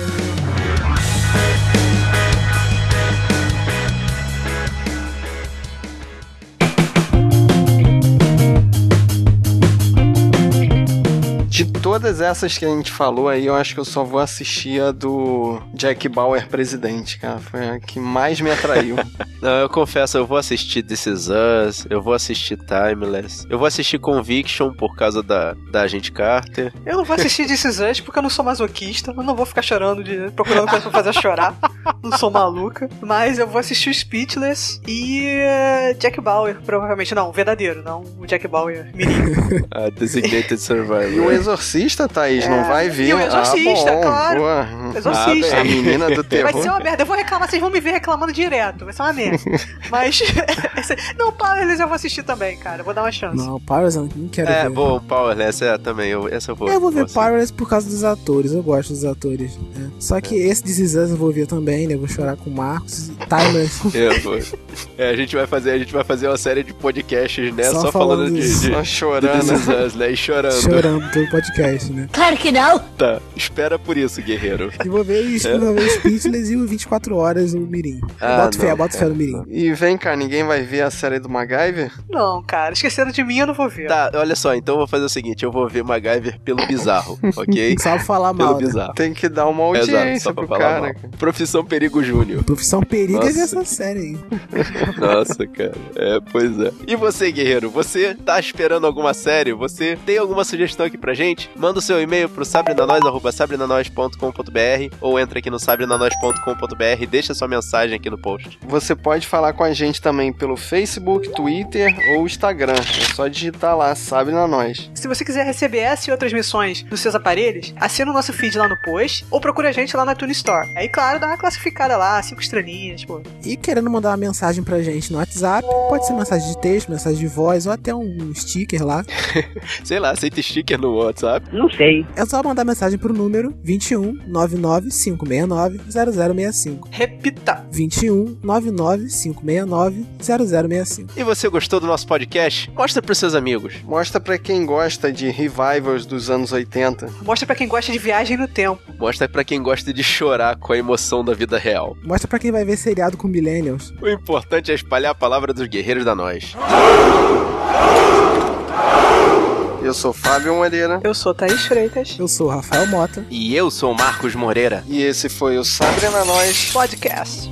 De todas essas que a gente falou aí, eu acho que eu só vou assistir a do Jack Bauer presidente, cara. Foi a que mais me atraiu. Não, eu confesso, eu vou assistir This Is Us, eu vou assistir Timeless, eu vou assistir Conviction por causa da, da Agente Carter. Eu não vou assistir This Is Us porque eu não sou masoquista, eu não vou ficar chorando, de, procurando coisa pra fazer chorar. Não sou maluca. Mas eu vou assistir o Speechless e eh, Jack Bauer, provavelmente. Não, o verdadeiro, não o Jack Bauer mirim. A Designated Survivor. Exorcista, Thaís, não É, vai vir. e o Exorcista, ah, bom, claro. boa. Exorcista. Ah, a menina do terror. Vai ser uma merda. Eu vou reclamar, vocês vão me ver reclamando direto. Vai ser uma merda. Mas. não, Powerless eu vou assistir também, cara. Eu vou dar uma chance. Não, Powers eu não quero É, ver. bom, Powerless, é, também, eu, essa eu vou. Eu vou ver. Powerless por causa dos atores, eu gosto dos atores. né? Só que esse This Is Us eu vou ver também, né? Eu vou chorar com o Marcos. Timeless. Eu vou. É, a gente vai fazer, a gente vai fazer uma série de podcasts, né? Só Só, falando falando de, disso. de, Só chorando. de This Is Us, né? E chorando. Chorando podcast, né? Claro que não. Tá, espera por isso, guerreiro. E vou ver, É. vou ver o Speechless e o 24 Horas, o Mirim. Ah, bota fé, bota fé no Mirim. E vem cá, ninguém vai ver a série do MacGyver? Não, cara. Esqueceram de mim, eu não vou ver. Tá, olha só, então eu vou fazer o seguinte, eu vou ver MacGyver pelo bizarro, ok? Só falar Pelo mal, né? bizarro. Tem que dar uma Exato, audiência só pra pro falar cara. mal. Profissão Perigo Júnior. Profissão Perigo é ver Nossa. essa série aí. Nossa, cara. É, pois é. E você, guerreiro? Você tá esperando alguma série? Você tem alguma sugestão aqui pra gente? Manda o seu e-mail pro sabrenanois.sabrenanois.com.br ou entra aqui no sabrenanois.com.br e deixa sua mensagem aqui no post. Você pode falar com a gente também pelo Facebook, Twitter ou Instagram. É só digitar lá, sabe na nós. Se você quiser receber essa e outras missões nos seus aparelhos, assina o nosso feed lá no post ou procure a gente lá na Tune Store. Aí, claro, dá uma classificada lá, cinco estrelinhas, pô. E querendo mandar uma mensagem pra gente no WhatsApp, pode ser mensagem de texto, mensagem de voz ou até um sticker lá. Sei lá, aceita sticker no WhatsApp? Não sei. É só mandar mensagem pro número 21 99 569 0065. Repita. 21 99 569 0065. E você gostou do nosso podcast? Mostra pros seus amigos. Mostra pra quem gosta de revivals dos anos 80. Mostra pra quem gosta de viagem no tempo. Mostra pra quem gosta de chorar com a emoção da vida real. Mostra pra quem vai ver seriado com Millennials. O importante é espalhar a palavra dos guerreiros da nós. Eu sou Fábio Moreira. Eu sou Thaís Freitas. Eu sou Rafael Mota. E eu sou o Marcos Moreira. E esse foi o Sabre na Nós Podcast.